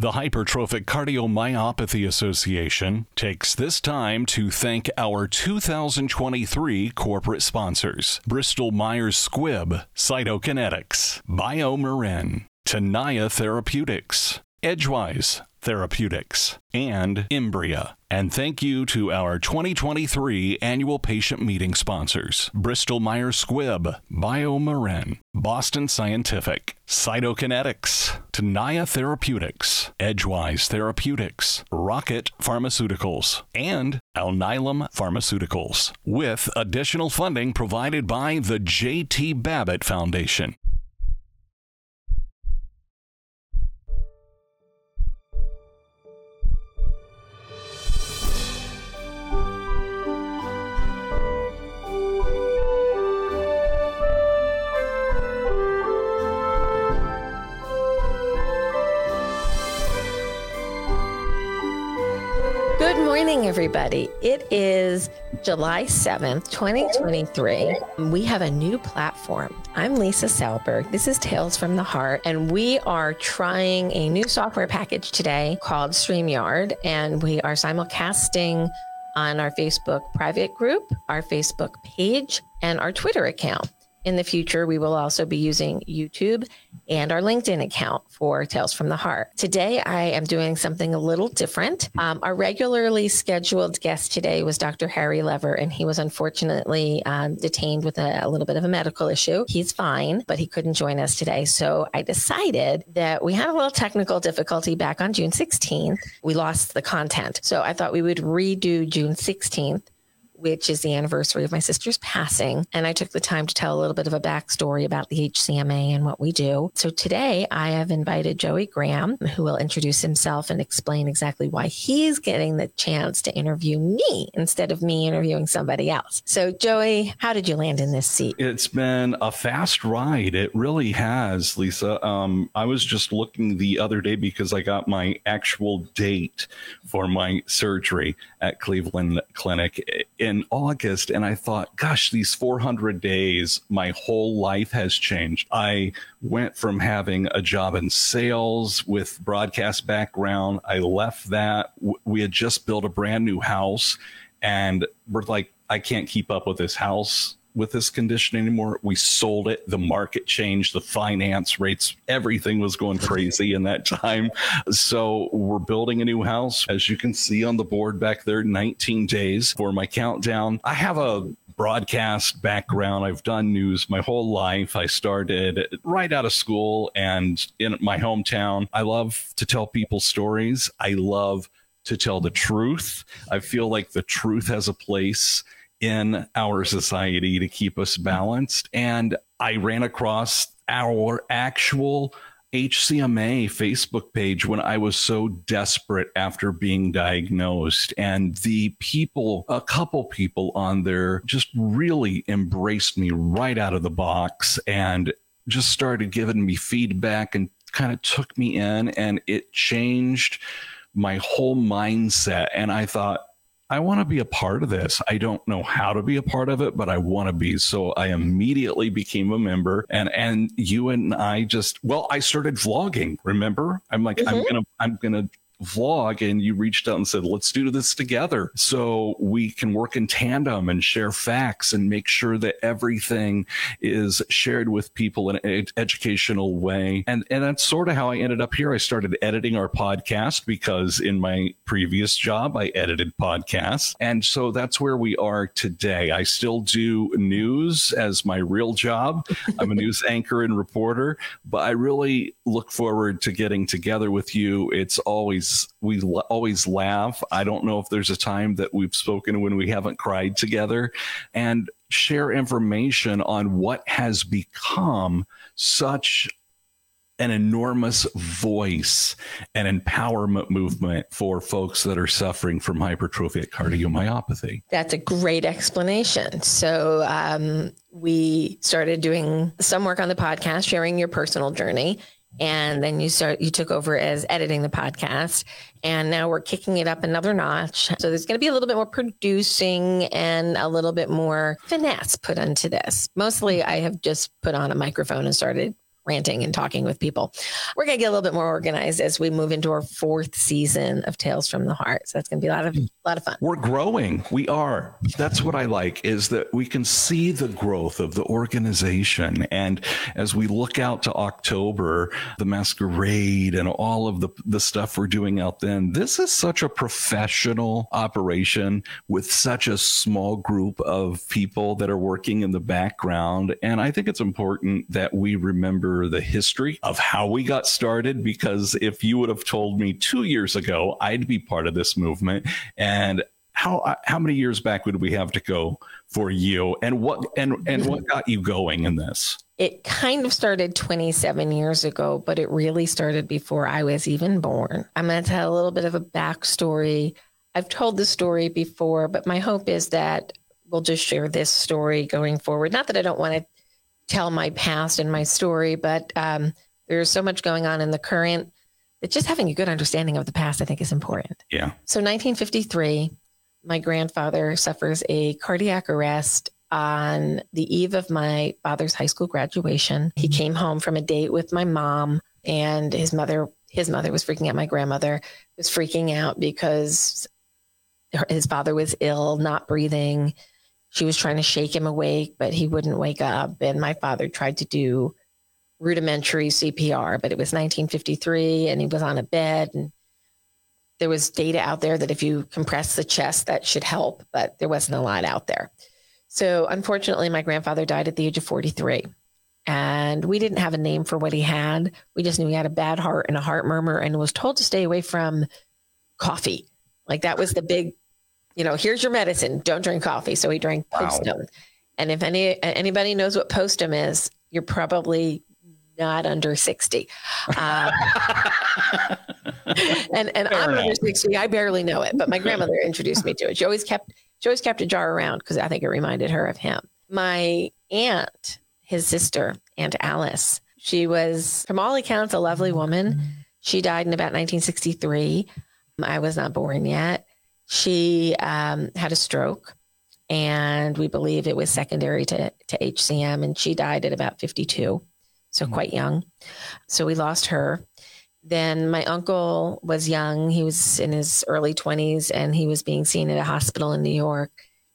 The Hypertrophic Cardiomyopathy Association takes this time to thank our 2023 corporate sponsors Bristol Myers Squibb, Cytokinetics, BioMarin, Tenaya Therapeutics, Edgewise Therapeutics, and Imbria. And thank you to our 2023 annual patient meeting sponsors Bristol Myers Squibb, BioMarin, Boston Scientific, Cytokinetics, Tenaya Therapeutics, Edgewise Therapeutics, Rocket Pharmaceuticals, and Alnylam Pharmaceuticals, with additional funding provided by the J.T. Babbitt Foundation. Morning, everybody. It is July 7th, 2023. We have a new platform. I'm Lisa Salberg. This is Tales from the Heart, and we are trying a new software package today called StreamYard, and we are simulcasting on our Facebook private group, our Facebook page, and our Twitter account. In the future, we will also be using YouTube and our LinkedIn account for Tales from the Heart. Today, I am doing something a little different. Um, our regularly scheduled guest today was Dr. Harry Lever, and he was unfortunately um, detained with a, a little bit of a medical issue. He's fine, but he couldn't join us today. So I decided that we had a little technical difficulty back on June 16th. We lost the content. So I thought we would redo June 16th which is the anniversary of my sister's passing. And I took the time to tell a little bit of a backstory about the HCMA and what we do. So today I have invited Joey Graham, who will introduce himself and explain exactly why he's getting the chance to interview me instead of me interviewing somebody else. So, Joey, how did you land in this seat? It's been a fast ride. It really has, Lisa. Um, I was just looking the other day because I got my actual date for my surgery at Cleveland Clinic in August and I thought, gosh, these 400 days, my whole life has changed. I went from having a job in sales with broadcast background. I left that. We had just built a brand new house and we're like, I can't keep up with this house with this condition anymore. We sold it. The market changed, the finance rates, everything was going crazy in that time. So we're building a new house. As you can see on the board back there, 19 days for my countdown. I have a broadcast background. I've done news my whole life. I started right out of school and in my hometown. I love to tell people stories. I love to tell the truth. I feel like the truth has a place in our society to keep us balanced. And I ran across our actual HCMA Facebook page when I was so desperate after being diagnosed. And the people, a couple people on there just really embraced me right out of the box and just started giving me feedback and kind of took me in. And it changed my whole mindset. And I thought, I want to be a part of this. I don't know how to be a part of it, but I want to be. So I immediately became a member and and you and I just well, I started vlogging, remember? I'm like mm-hmm. I'm going to I'm going to vlog and you reached out and said, let's do this together so we can work in tandem and share facts and make sure that everything is shared with people in an educational way. And, and that's sort of how I ended up here. I started editing our podcast because in my previous job, I edited podcasts. And so that's where we are today. I still do news as my real job. I'm a news anchor and reporter, but I really look forward to getting together with you. It's always always we always laugh. I don't know if there's a time that we've spoken when we haven't cried together, and share information on what has become such an enormous voice and empowerment movement for folks that are suffering from hypertrophic cardiomyopathy. That's a great explanation. So, um, we started doing some work on the podcast, sharing your personal journey and then you start you took over as editing the podcast. And now we're kicking it up another notch. So there's going to be a little bit more producing and a little bit more finesse put into this. Mostly i have just put on a microphone and started ranting and talking with people. We're going to get a little bit more organized as we move into our fourth season of Tales from the Heart. So that's going to be a lot of a lot of fun. We're growing. We are. That's what I like is that we can see the growth of the organization. And as we look out to October, the masquerade and all of the, the stuff we're doing out then, this is such a professional operation with such a small group of people that are working in the background. And I think it's important that we remember the history of how we got started because if you would have told me two years ago I'd be part of this movement. And how uh, how many years back would we have to go for you? And what and and what got you going in this? It kind of started 27 years ago but it really started before i was even born. I'm going to tell a little bit of a backstory. I've told the story before but my hope is that we'll just share this story going forward. Not that i don't want to tell my past and my story, but um, there's so much going on in the current that just having a good understanding of the past, I think, is important. Yeah. So, 1953, my grandfather suffers a cardiac arrest on the eve of my father's high school graduation. He came home from a date with my mom, and his mother. His mother was freaking out. My grandmother was freaking out because his father was ill, not breathing she was trying to shake him awake, but he wouldn't wake up. And my father tried to do rudimentary CPR, but it was 1953 and he was on a bed. And there was data out there that if you compress the chest, that should help, but there wasn't a lot out there. So unfortunately, my grandfather died at the age of 43. And we didn't have a name for what he had. We just knew he had a bad heart and a heart murmur and was told to stay away from coffee. Like that was the big you know, here's your medicine. Don't drink coffee. So he drank Postum. Wow. And if any anybody knows what Postum is, you're probably not under 60. Um, and and I'm under 60. I barely know it, but my grandmother introduced me to it. She always kept she always kept a jar around because I think it reminded her of him. My aunt, his sister, Aunt Alice, she was, from all accounts, a lovely woman. She died in about 1963. I was not born yet. She um, had a stroke, and we believe it was secondary to, to HCM, and she died at about 52, so mm-hmm. quite young. So we lost her. Then my uncle was young. He was in his early 20s, and he was being seen at a hospital in New York,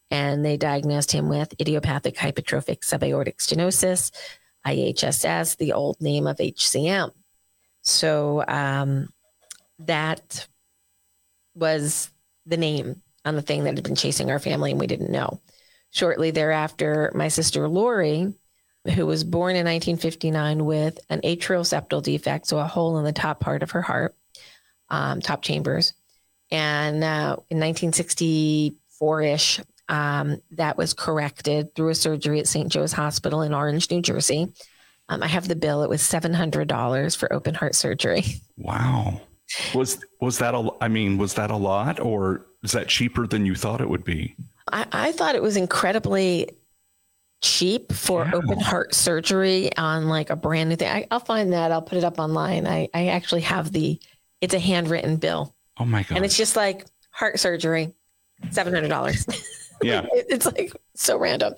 and they diagnosed him with idiopathic hypertrophic subaortic stenosis, IHSS, the old name of HCM. So um, that was the name on the thing that had been chasing our family and we didn't know. Shortly thereafter, my sister Lori, who was born in 1959 with an atrial septal defect, so a hole in the top part of her heart, um, top chambers. And uh, in 1964 ish, um, that was corrected through a surgery at St. Joe's Hospital in Orange, New Jersey. Um, I have the bill. It was $700 for open heart surgery. Wow. Was was that a? I mean, was that a lot, or is that cheaper than you thought it would be? I, I thought it was incredibly cheap for yeah. open heart surgery on like a brand new thing. I, will find that. I'll put it up online. I I actually have the. It's a handwritten bill. Oh my god! And it's just like heart surgery, seven hundred dollars. Yeah. it's like so random.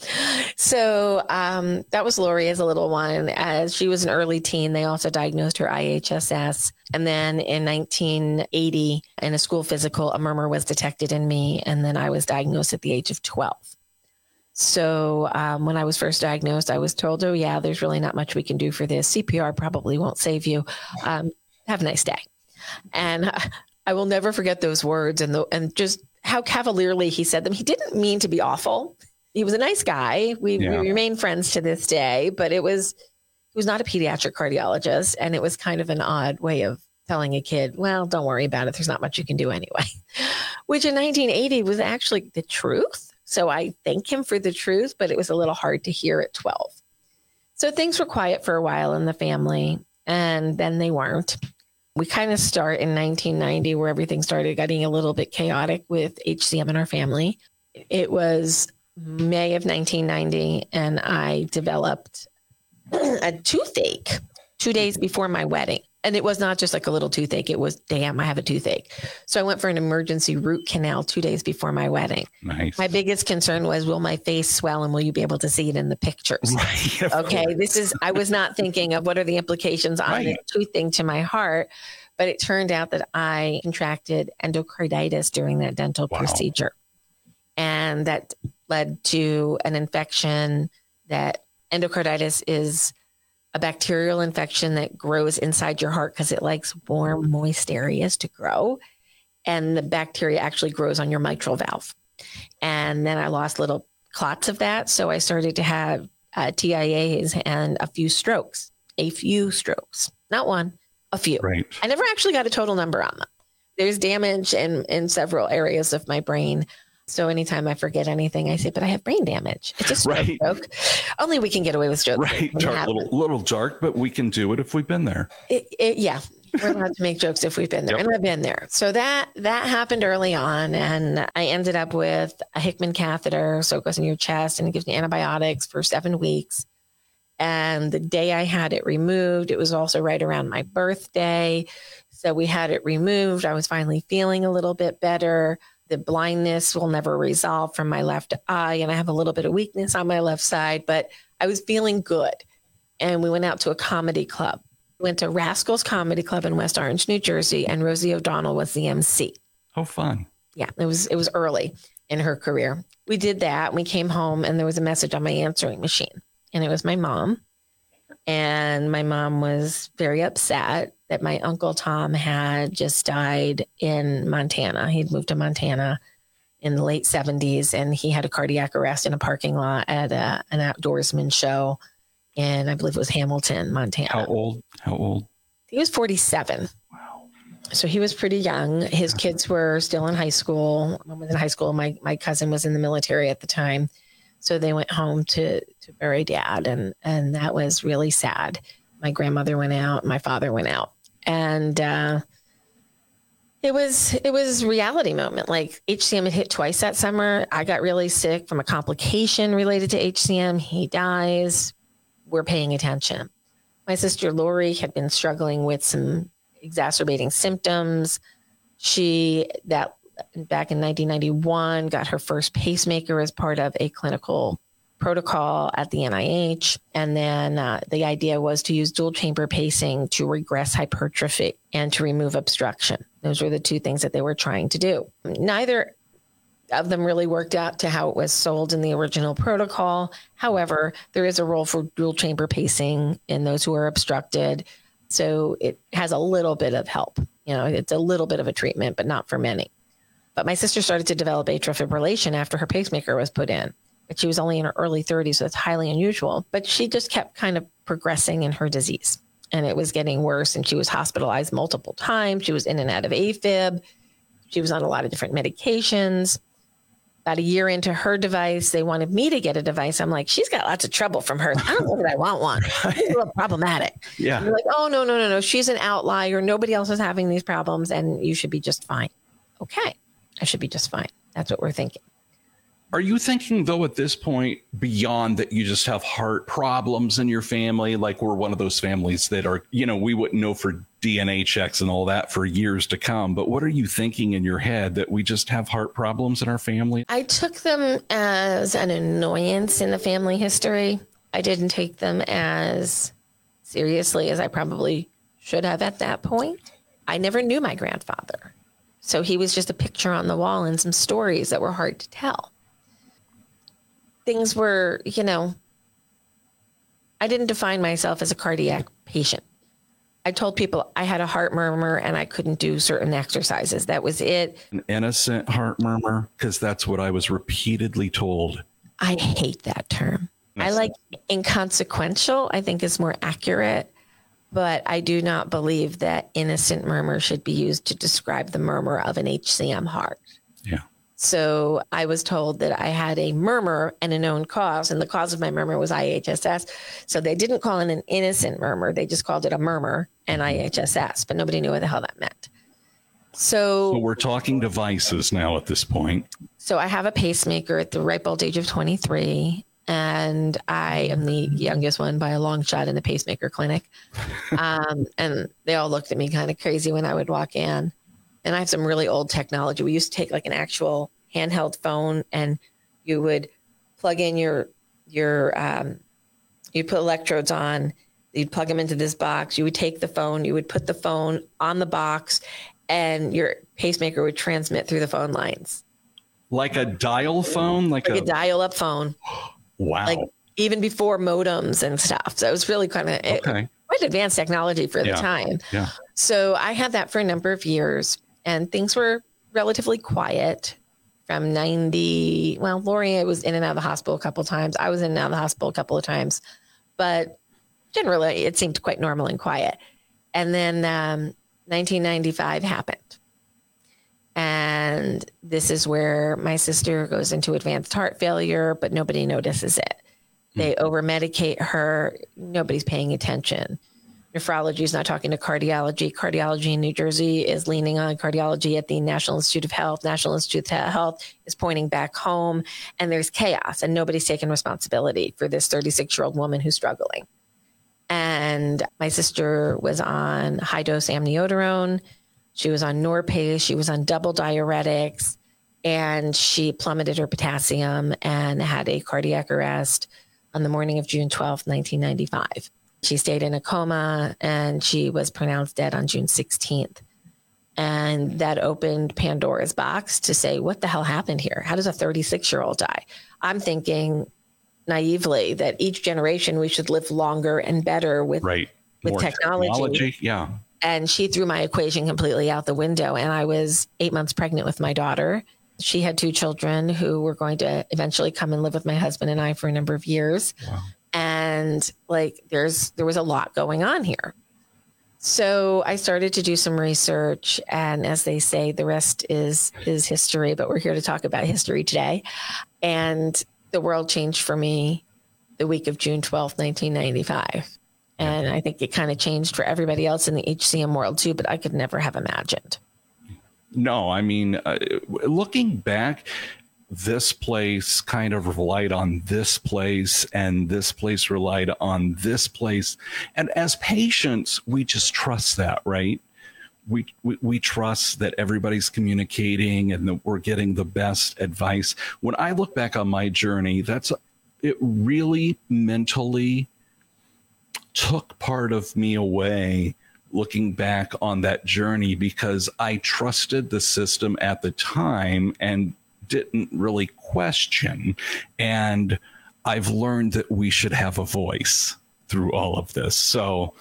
So um, that was Lori as a little one. As she was an early teen, they also diagnosed her IHSS. And then in 1980, in a school physical, a murmur was detected in me. And then I was diagnosed at the age of 12. So um, when I was first diagnosed, I was told, oh, yeah, there's really not much we can do for this. CPR probably won't save you. Um, have a nice day. And I will never forget those words and the, and just how cavalierly he said them. He didn't mean to be awful. He was a nice guy. We, yeah. we remain friends to this day, but it was he was not a pediatric cardiologist, and it was kind of an odd way of telling a kid, "Well, don't worry about it. There's not much you can do anyway," which in 1980 was actually the truth. So I thank him for the truth, but it was a little hard to hear at 12. So things were quiet for a while in the family, and then they weren't we kind of start in 1990 where everything started getting a little bit chaotic with HCM in our family. It was May of 1990, and I developed a toothache two days before my wedding. And it was not just like a little toothache. It was, damn, I have a toothache. So I went for an emergency root canal two days before my wedding. Nice. My biggest concern was, will my face swell and will you be able to see it in the pictures? Right. Okay. course. This is, I was not thinking of what are the implications on Right. tooth thing to my heart. But it turned out that I contracted endocarditis during that dental Wow. procedure. And that led to an infection that endocarditis is a bacterial infection that grows inside your heart because it likes warm, moist areas to grow. And the bacteria actually grows on your mitral valve. And then I lost little clots of that. So I started to have uh, TIAs and a few strokes, a few strokes, not one, a few. Right. I never actually got a total number on them. There's damage in, in several areas of my brain. So anytime I forget anything, I say, but I have brain damage. It's just a stroke. Right. joke. Only we can get away with jokes. Right. Dark, little little dark, but we can do it if we've been there. It, it, yeah, we're allowed to make jokes if we've been there, Yep. and I've been there. So that that happened early on, and I ended up with a Hickman catheter, so it goes in your chest and it gives me antibiotics for seven weeks. And the day I had it removed, it was also right around my birthday, so we had it removed. I was finally feeling a little bit better. The blindness will never resolve from my left eye, and I have a little bit of weakness on my left side, but I was feeling good. And we went out to a comedy club went to Rascals Comedy Club in West Orange, New Jersey, and Rosie O'Donnell was the MC. Oh, fun. Yeah, it was it was early in her career. We did that. We came home and there was a message on my answering machine, and it was my mom. And my mom was very upset that my uncle Tom had just died in Montana. He'd moved to Montana in the late 70s and he had a cardiac arrest in a parking lot at a, an outdoorsman show and I believe it was Hamilton, Montana. How old? How old? He was 47. Wow. So he was pretty young. His kids were still in high school. Mom was in high school. My my cousin was in the military at the time. So they went home to to bury dad and and that was really sad. My grandmother went out, my father went out. And uh it was it was reality moment. Like HCM had hit twice that summer. I got really sick from a complication related to HCM. He dies. We're paying attention. My sister Lori had been struggling with some exacerbating symptoms. She that back in 1991 got her first pacemaker as part of a clinical protocol at the NIH, and then uh, the idea was to use dual chamber pacing to regress hypertrophy and to remove obstruction. Those were the two things that they were trying to do. Neither of them really worked out to how it was sold in the original protocol. However, there is a role for dual chamber pacing in those who are obstructed. So it has a little bit of help. You know, it's a little bit of a treatment, but not for many. But my sister started to develop atrial fibrillation after her pacemaker was put in. But she was only in her early 30s, so it's highly unusual. But she just kept kind of progressing in her disease. And it was getting worse. And she was hospitalized multiple times. She was in and out of AFib. She was on a lot of different medications about a year into her device, they wanted me to get a device. I'm like, she's got lots of trouble from her. I don't know that I want one. It's a little problematic. Yeah. Like, oh, no, no, no, no. She's an outlier. Nobody else is having these problems, and you should be just fine. Okay. I should be just fine. That's what we're thinking. Are you thinking though at this point beyond that you just have heart problems in your family? Like we're one of those families that are, you know, we wouldn't know for DNA checks and all that for years to come. But what are you thinking in your head that we just have heart problems in our family? I took them as an annoyance in the family history. I didn't take them as seriously as I probably should have at that point. I never knew my grandfather. So he was just a picture on the wall and some stories that were hard to tell. Things were, you know, I didn't define myself as a cardiac patient. I told people I had a heart murmur and I couldn't do certain exercises. That was it. An innocent heart murmur? Because that's what I was repeatedly told. I hate that term. I like inconsequential, I think is more accurate, but I do not believe that innocent murmur should be used to describe the murmur of an HCM heart. Yeah. So I was told that I had a murmur and a known cause, and the cause of my murmur was IHSS. So they didn't call it an innocent murmur, they just called it a murmur and IHSS, but nobody knew what the hell that meant. So So, we're talking devices now at this point. so I have a pacemaker at the ripe old age of 23. and I am the youngest one by a long shot in the pacemaker clinic. Um, and they all looked at me kind of crazy when I would walk in. And I have some really old technology. We used to take like an actual handheld phone, and you would plug in your your um, you put electrodes on. You'd plug them into this box. You would take the phone. You would put the phone on the box, and your pacemaker would transmit through the phone lines. Like a dial phone, like, Like a, a dial up phone. wow. like even before modems and stuff. So it was really kind of okay. quite advanced technology for the Yeah. time. Yeah. So I had that for a number of years, and things were relatively quiet from 90. Well, Lori was in and out of the hospital a couple of times. I was in and out of the hospital a couple of times, but generally it seemed quite normal and quiet. And then um, 1995 happened. And this is where my sister goes into advanced heart failure, but nobody notices it. They over medicate her. Nobody's paying attention. Nephrology is not talking to cardiology. Cardiology in New Jersey is leaning on cardiology at the National Institute of Health. National Institute of Health is pointing back home, and there's chaos, and nobody's taking responsibility for this 36 year old woman who's struggling. And my sister was on high dose amiodarone. She was on Norpace. She was on double diuretics, and she plummeted her potassium and had a cardiac arrest on the morning of June 12th, 1995. She stayed in a coma and she was pronounced dead on June 16th. And that opened Pandora's box to say, what the hell happened here? How does a 36 year old die? I'm thinking naively that each generation we should live longer and better with Right. with More technology. Yeah. and she threw my equation completely out the window and i was eight months pregnant with my daughter she had two children who were going to eventually come and live with my husband and i for a number of years Wow. And like there's there was a lot going on here. So i started to do some research and as they say the rest is is history but we're here to talk about history today. And the world changed for me the week of june twelfth, 1995 and I think it kind of changed for everybody else in the HCM world too, but I could never have imagined. No, I mean, uh, looking back, this place kind of relied on this place, and this place relied on this place. And as patients, we just trust that, right? We, we, we trust that everybody's communicating and that we're getting the best advice. When I look back on my journey, that's it really mentally took part of me away looking back on that journey because I trusted the system at the time and didn't really question. And I've learned that we should have a voice through all of this. So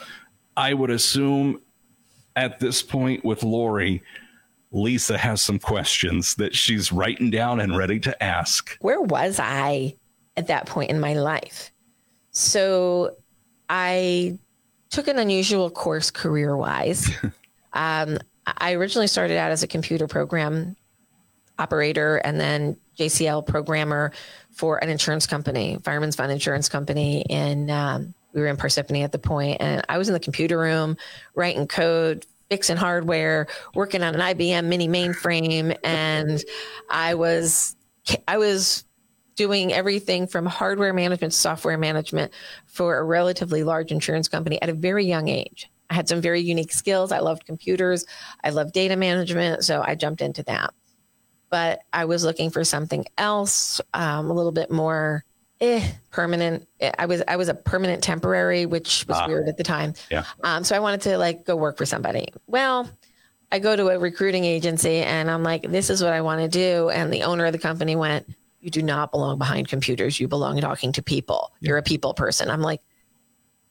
I would assume at this point with Lori, Lisa has some questions that she's writing down and ready to ask. Where was I at that point in my life? So I took an unusual course career wise. um, I originally started out as a computer program operator and then JCL programmer for an insurance company, Fireman's Fund Insurance Company. And um, we were in Parsippany at the point, and I was in the computer room writing code, fixing hardware, working on an IBM mini mainframe, and I was I was doing everything from hardware management to software management for a relatively large insurance company at a very young age. I had some very unique skills. I loved computers. I loved data management. So I jumped into that. But I was looking for something else, um, a little bit more eh, permanent. I was I was a permanent temporary, which was Ah. weird at the time. Yeah. Um, so I wanted to like go work for somebody. Well, I go to a recruiting agency and I'm like, this is what I want to do. And the owner of the company went, you do not belong behind computers. You belong talking to people. You're a people person. I'm like,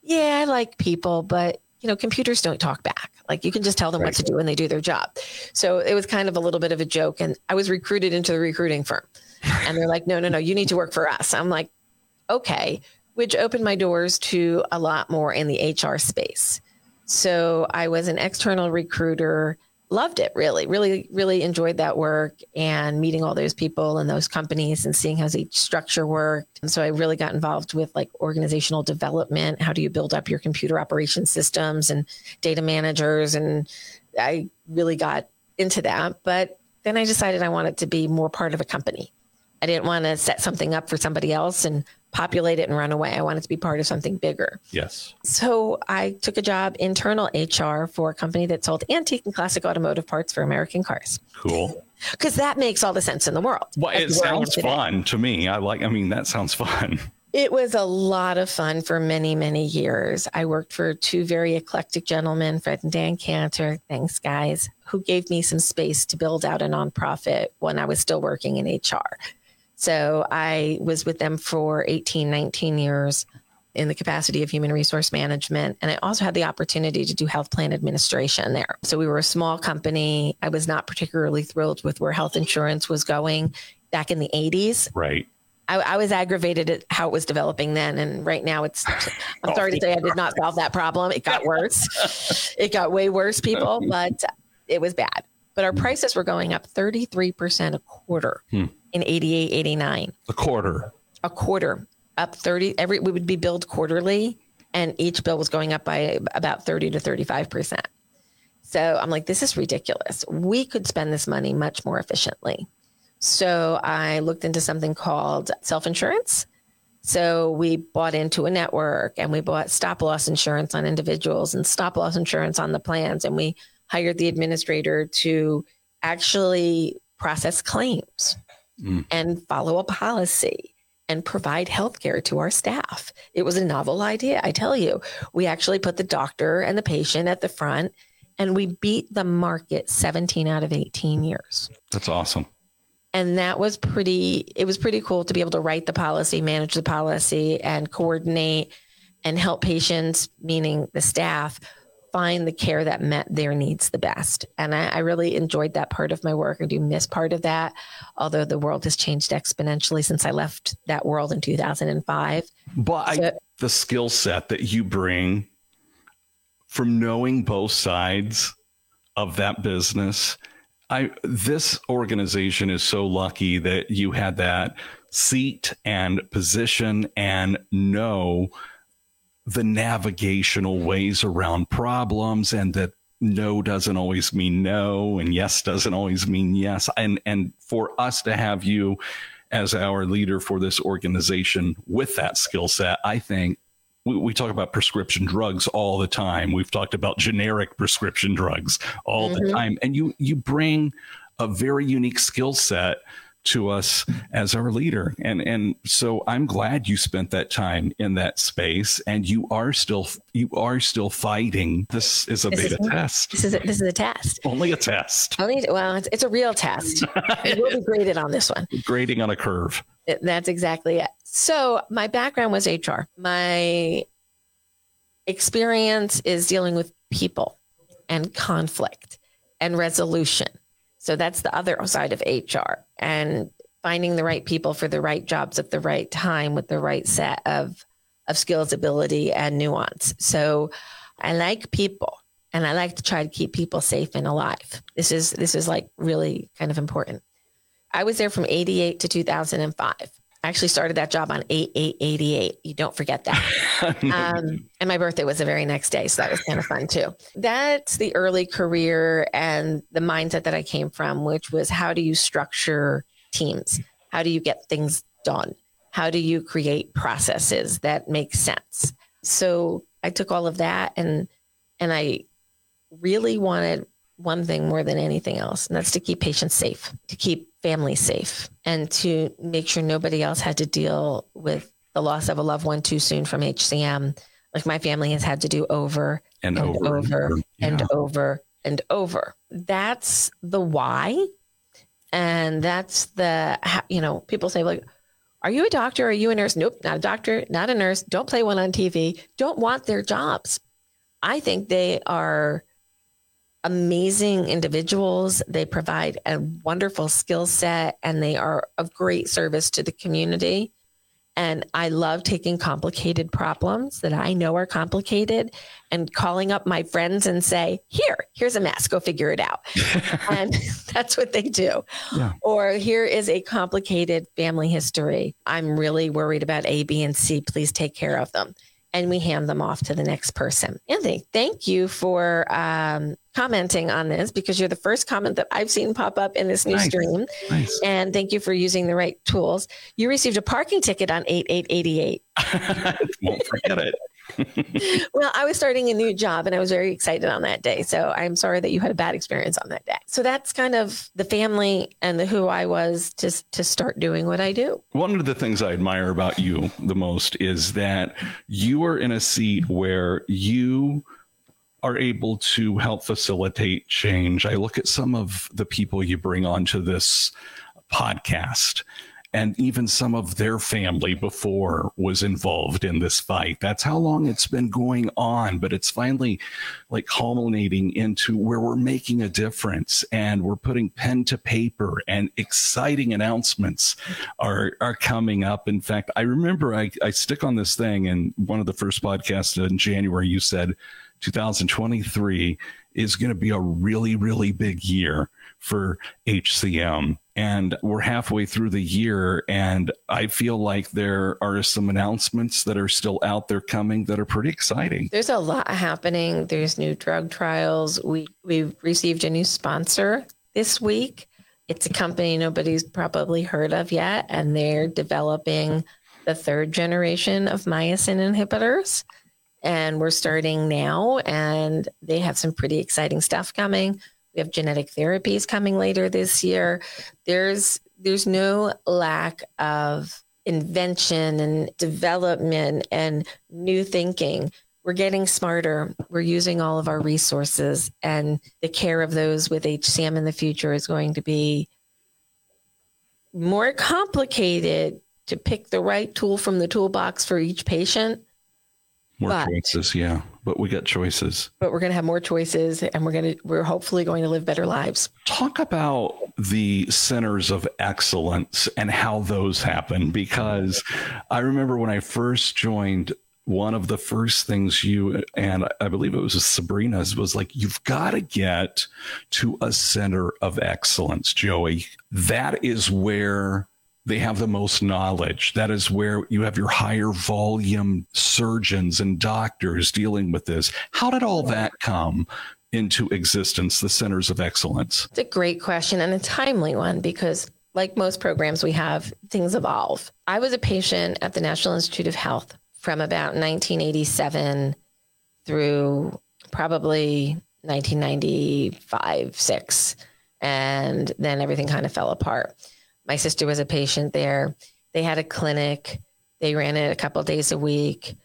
yeah, I like people, but you know, computers don't talk back. Like you can just tell them what to do and they do their job. So it was kind of a little bit of a joke. And I was recruited into the recruiting firm. And they're like, no, no, no, you need to work for us. I'm like, okay, which opened my doors to a lot more in the HR space. So I was an external recruiter, loved it really, really, really enjoyed that work and meeting all those people and those companies and seeing how each structure worked. And so I really got involved with like organizational development. How do you build up your computer operation systems and data managers? And I really got into that. But then I decided I wanted to be more part of a company I didn't want to set something up for somebody else and populate it and run away. I wanted to be part of something bigger. Yes. So I took a job internal HR for a company that sold antique and classic automotive parts for American cars. Cool. Because that makes all the sense in the world. Well, it sounds fun to me. I like, I mean, that sounds fun. It was a lot of fun for many, many years. I worked for two very eclectic gentlemen, Fred and Dan Cantor. Thanks, guys, who gave me some space to build out a nonprofit when I was still working in HR. So I was with them for 18, 19 years in the capacity of human resource management. And I also had the opportunity to do health plan administration there. So we were a small company. I was not particularly thrilled with where health insurance was going back in the 80s. Right. I, I, was aggravated at how it was developing then. And right now it's, I'm sorry to say I did not solve that problem. It got worse. it got way worse, people, but it was bad. But our prices were going up 33% a quarter. Hmm in 88, 89. A quarter. A quarter up 30. Every we would be billed quarterly, and each bill was going up by about 30 to 35 percent. So I'm like, this is ridiculous. We could spend this money much more efficiently. So I looked into something called self insurance. So we bought into a network and we bought stop loss insurance on individuals and stop loss insurance on the plans. And we hired the administrator to actually process claims mm. and follow a policy and provide health care to our staff. It was a novel idea, I tell you. We actually put the doctor and the patient at the front and we beat the market 17 out of 18 years. That's awesome. And that was pretty it was pretty cool to be able to write the policy, manage the policy and coordinate and help patients, meaning the staff, find the care that met their needs the best. And I, I, really enjoyed that part of my work. I do miss part of that, although the world has changed exponentially since I left that world in 2005. But so, I, the skill set that you bring from knowing both sides of that business, I this organization is so lucky that you had that seat and position and know the navigational ways around problems and that no doesn't always mean no and yes doesn't always mean yes. And and for us to have you as our leader for this organization with that skill set i think we, we, talk about prescription drugs all the time. We've talked about generic prescription drugs all mm-hmm. the time. And you you bring a very unique skill set to us as our leader. And and so I'm glad you spent that time in that space and you are still you are still fighting. This is a this beta is, test. This is a, this is a test. Only a test. Only well, it's, it's a real test. it will be graded on this one. Grading on a curve. That's exactly it. So my background was HR. My experience is dealing with people and conflict and resolution. So that's the other side of HR and finding the right people for the right jobs at the right time with the right set of of skills, ability, and nuance. So I like people and I like to try to keep people safe and alive. This is this is like really kind of important. I was there from 88 to 2005. I actually started that job on 8888. You don't forget that. um, and my birthday was the very next day. So that was kind of fun too. That's the early career and the mindset that I came from, which was how do you structure teams? How do you get things done? How do you create processes that make sense? So I took all of that and and I really wanted one thing more than anything else, and that's to keep patients safe, to keep families safe, and to make sure nobody else had to deal with the loss of a loved one too soon from HCM, like my family has had to do over and, and over, over yeah. and over and over. That's the why. And that's the, you know, people say, like, are you a doctor? Are you a nurse? Nope, not a doctor, not a nurse. Don't play one on TV. Don't want their jobs. I think they are amazing individuals. They provide a wonderful skill set and they are of great service to the community. And I love taking complicated problems that I know are complicated and calling up my friends and say, here, here's a mess, go figure it out. and that's what they do. Yeah. Or here is a complicated family history. I'm really worried about A, B, and C. Please take care of them and we hand them off to the next person. Anthony, thank you for um, commenting on this because you're the first comment that I've seen pop up in this new nice. stream. Nice. And thank you for using the right tools. You received a parking ticket on 8888. Won't forget it. well, I was starting a new job and I was very excited on that day. So I'm sorry that you had a bad experience on that day. So that's kind of the family and the who I was to, to start doing what I do. One of the things I admire about you the most is that you are in a seat where you are able to help facilitate change. I look at some of the people you bring onto this podcast and even some of their family before was involved in this fight. That's how long it's been going on, but it's finally like culminating into where we're making a difference and we're putting pen to paper and exciting announcements are are coming up. In fact, I remember I, I stick on this thing and one of the first podcasts in January you said 2023 is going to be a really, really big year for HCM. And we're halfway through the year, and I feel like there are some announcements that are still out there coming that are pretty exciting. There's a lot happening. There's new drug trials. We we've received a new sponsor this week. It's a company nobody's probably heard of yet, and they're developing the third generation of myosin inhibitors and we're starting now and they have some pretty exciting stuff coming we have genetic therapies coming later this year. There's there's no lack of invention and development and new thinking. We're getting smarter. We're using all of our resources and the care of those with hcm in the future is going to be more complicated to pick the right tool from the toolbox for each patient. More but, choices, yeah. But we got choices. But we're going to have more choices, and we're going to we're hopefully going to live better lives. Talk about the centers of excellence and how those happen, because I remember when I first joined. One of the first things you and I believe it was Sabrina's was like, you've got to get to a center of excellence, Joey. That is where they have the most knowledge. That is where you have your higher volume surgeons and doctors dealing with this. How did all that come into existence, the centers of excellence? It's a great question and a timely one because, like most programs we have, things evolve. I was a patient at the National Institute of Health from about 1987 through probably 1995, six. And then everything kind of fell apart my sister was a patient there. They had a clinic. They ran it a couple days a week,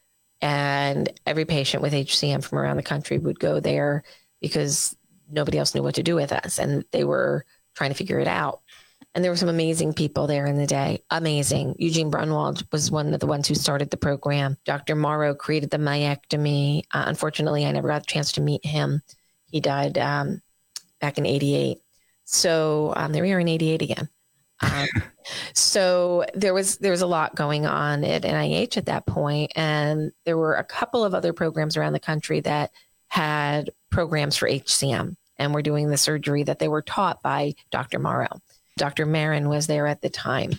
and every patient with HCM from around the country would go there because nobody else knew what to do with us, and they were trying to figure it out. And there were some amazing people there in the day. Amazing. Eugene Braunwald was one of the ones who started the program. Dr. Morrow created the myectomy. Uh, unfortunately, I never got a chance to meet him. He died um, back in 88. So um, there we are in 88 again. Um, so there was there was a lot going on at NIH at that point, and there were a couple of other programs around the country that had programs for HCM, and were doing the surgery that they were taught by Dr. Morrow. Dr. Maron was there at the time,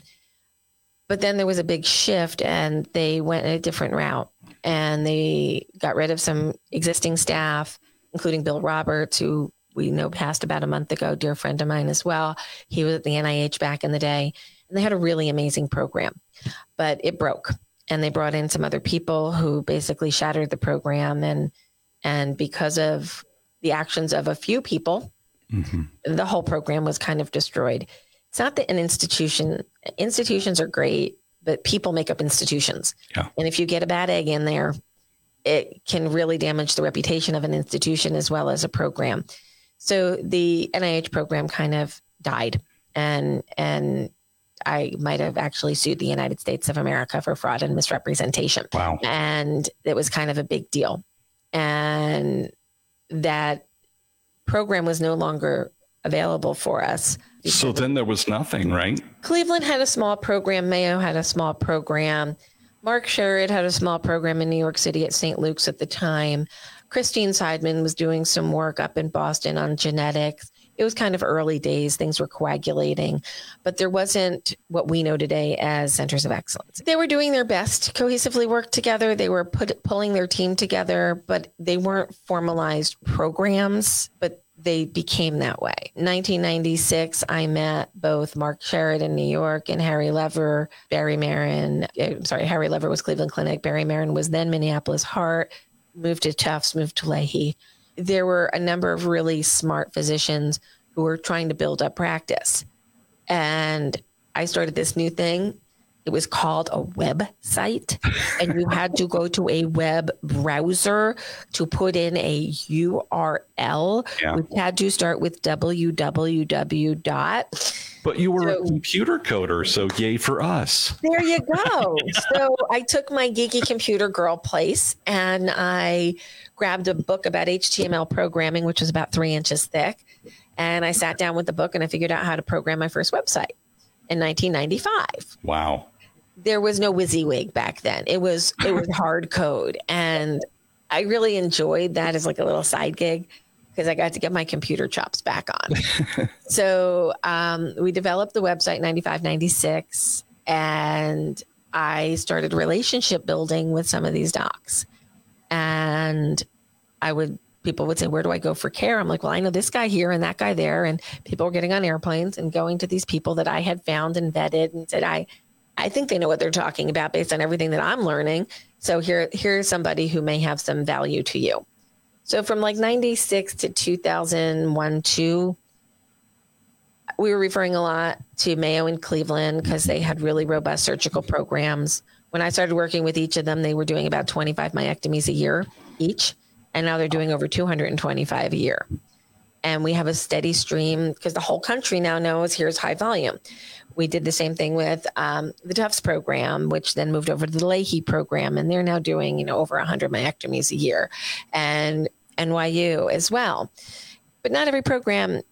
but then there was a big shift, and they went a different route, and they got rid of some existing staff, including Bill Roberts, who we know passed about a month ago, dear friend of mine as well. He was at the NIH back in the day, and they had a really amazing program, but it broke. And they brought in some other people who basically shattered the program, and and because of the actions of a few people, mm-hmm. the whole program was kind of destroyed. It's not that an institution institutions are great, but people make up institutions. Yeah. And if you get a bad egg in there, it can really damage the reputation of an institution as well as a program. So the NIH program kind of died, and and I might have actually sued the United States of America for fraud and misrepresentation. Wow! And it was kind of a big deal, and that program was no longer available for us. So then there was nothing, right? Cleveland had a small program. Mayo had a small program. Mark Sherrid had a small program in New York City at St. Luke's at the time. Christine Seidman was doing some work up in Boston on genetics. it was kind of early days. Things were coagulating, but there wasn't what we know today as centers of excellence. They were doing their best to cohesively work together. They were put, pulling their team together, but they weren't formalized programs, but they became that way. 1996, I met both Mark Sherrid in New York and Harry Lever, Barry Maron. Uh, sorry, Harry Lever was Cleveland Clinic. Barry Maron was then Minneapolis Heart, moved to Tufts, moved to Lahey. There were a number of really smart physicians who were trying to build up practice. And I started this new thing it was called a website, and you had to go to a web browser to put in a URL. Yeah. We had to start with www dot. But you were so, a computer coder, so yay for us. There you go. so I took my geeky computer girl place and I grabbed a book about HTML programming, which was about three inches thick. And I sat down with the book and I figured out how to program my first website in 1995. Wow there was no WYSIWYG back then. It was it was hard code, and I really enjoyed that as like a little side gig because I got to get my computer chops back on. so um, we developed the website 9596 and I started relationship building with some of these docs, and I would people would say, Where do I go for care? I'm like, Well, I know this guy here and that guy there. And people were getting on airplanes and going to these people that I had found and vetted and said, I I think they know what they're talking about based on everything that I'm learning. So here, here's somebody who may have some value to you. So from like 96 to 2001, 2, we were referring a lot to Mayo and Cleveland because they had really robust surgical programs. When I started working with each of them, they were doing about 25 myectomies a year each. And now they're doing over 225 a year. And we have a steady stream because the whole country now knows here's high volume. We did the same thing with um, the Tufts program, which then moved over to the Lahey program, and they're now doing you know over 100 myectomies a year, and NYU as well. But not every program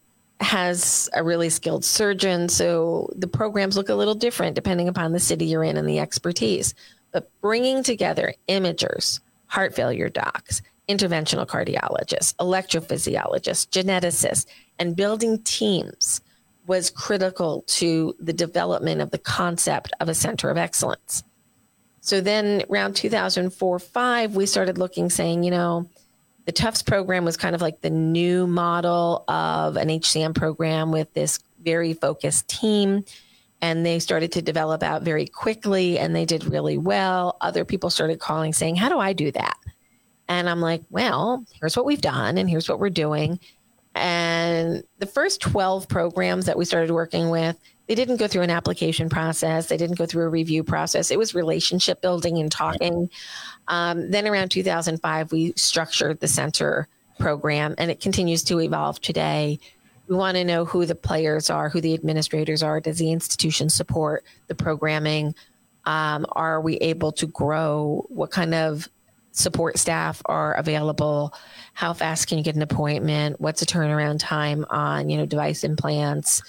has a really skilled surgeon, so the programs look a little different depending upon the city you're in and the expertise. But bringing together imagers, heart failure docs, interventional cardiologists, electrophysiologists, geneticists, and building teams was critical to the development of the concept of a center of excellence. So then around 2004 5, we started looking, saying, you know, the Tufts program was kind of like the new model of an HCM program with this very focused team. And they started to develop out very quickly and they did really well. Other people started calling saying, How do I do that? And I'm like, Well, here's what we've done and here's what we're doing. And the first 12 programs that we started working with, they didn't go through an application process. They didn't go through a review process. It was relationship building and talking. Um, then around 2005, we structured the center program and it continues to evolve today. We want to know who the players are, who the administrators are. Does the institution support the programming? Um, are we able to grow? What kind of support staff are available? How fast can you get an appointment? What's the turnaround time on you know device implants?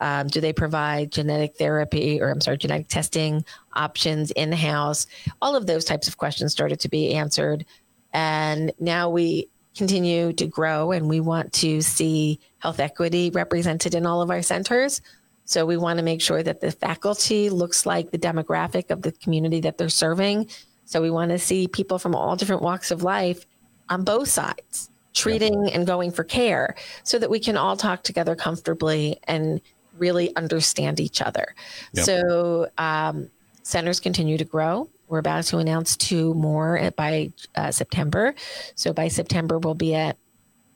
Um, do they provide genetic therapy or i'm sorry genetic testing options in house all of those types of questions started to be answered. And now we continue to grow and we want to see health equity represented in all of our centers. So we want to make sure that the faculty looks like the demographic of the community that they're serving so we want to see people from all different walks of life on both sides, treating and going for care so that we can all talk together comfortably and really understand each other. Yep. So um, centers continue to grow. We're about to announce two more by uh, September. So by September, we'll be at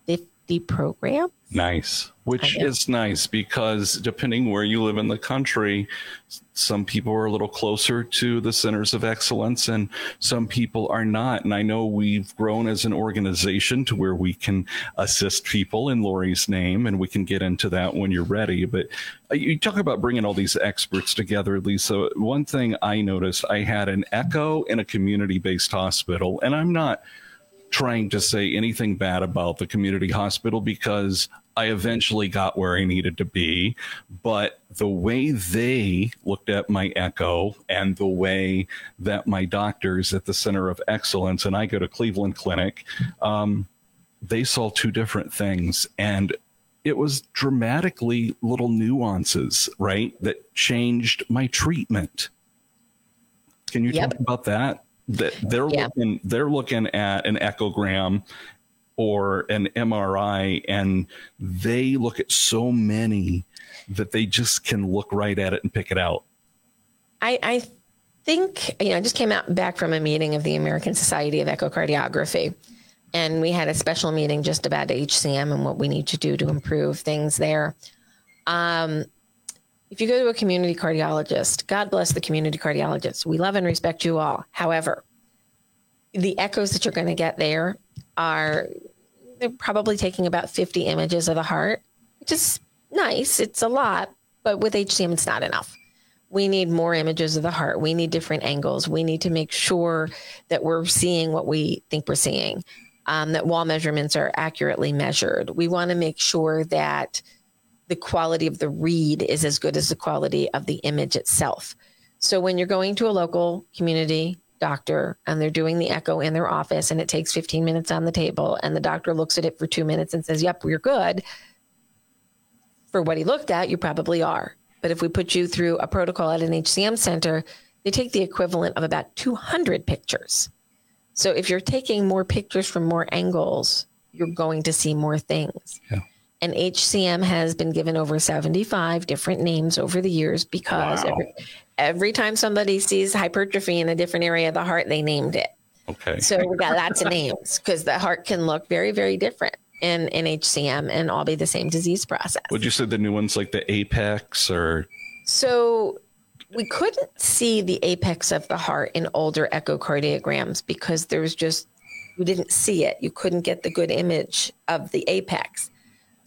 50 programs. Nice, which is nice because depending where you live in the country, some people are a little closer to the centers of excellence and some people are not. And I know we've grown as an organization to where we can assist people in Lori's name, and we can get into that when you're ready. But uh, you talk about bringing all these experts together, Lisa. One thing I noticed I had an echo in a community based hospital, and I'm not trying to say anything bad about the community hospital because I eventually got where I needed to be. But the way they looked at my echo and the way that my doctors at the Center of Excellence, and I go to Cleveland Clinic, um, they saw two different things. And it was dramatically little nuances, right, that changed my treatment. Can you Yep. talk about that? That they're Yeah. looking they're looking at an echogram or an MRI and they look at so many that they just can look right at it and pick it out. I, I think, you know, I just came out back from a meeting of the American Society of Echocardiography, and we had a special meeting just about HCM and what we need to do to improve things there. Um, if you go to a community cardiologist, God bless the community cardiologists. We love and respect you all. However, the echoes that you're going to get there are they're probably taking about 50 images of the heart, which is nice. It's a lot, but with HCM, it's not enough we need more images of the heart. We need different angles. We need to make sure that we're seeing what we think we're seeing, um, that wall measurements are accurately measured. We want to make sure that the quality of the read is as good as the quality of the image itself. So when you're going to a local community doctor and they're doing the echo in their office and it takes 15 minutes on the table and the doctor looks at it for two minutes and says, Yep, we're good. For what he looked at, you probably are. But if we put you through a protocol at an HCM center, they take the equivalent of about 200 pictures. So if you're taking more pictures from more angles, you're going to see more things. Yeah. And HCM has been given over 75 different names over the years because Wow. every, every time somebody sees hypertrophy in a different area of the heart, they named it. Okay. So we got lots of names because the heart can look very, very different in, in HCM and all be the same disease process. Would you say the new ones like the Apex or So we couldn't see the apex of the heart in older echocardiograms because there was just you didn't see it. You couldn't get the good image of the apex.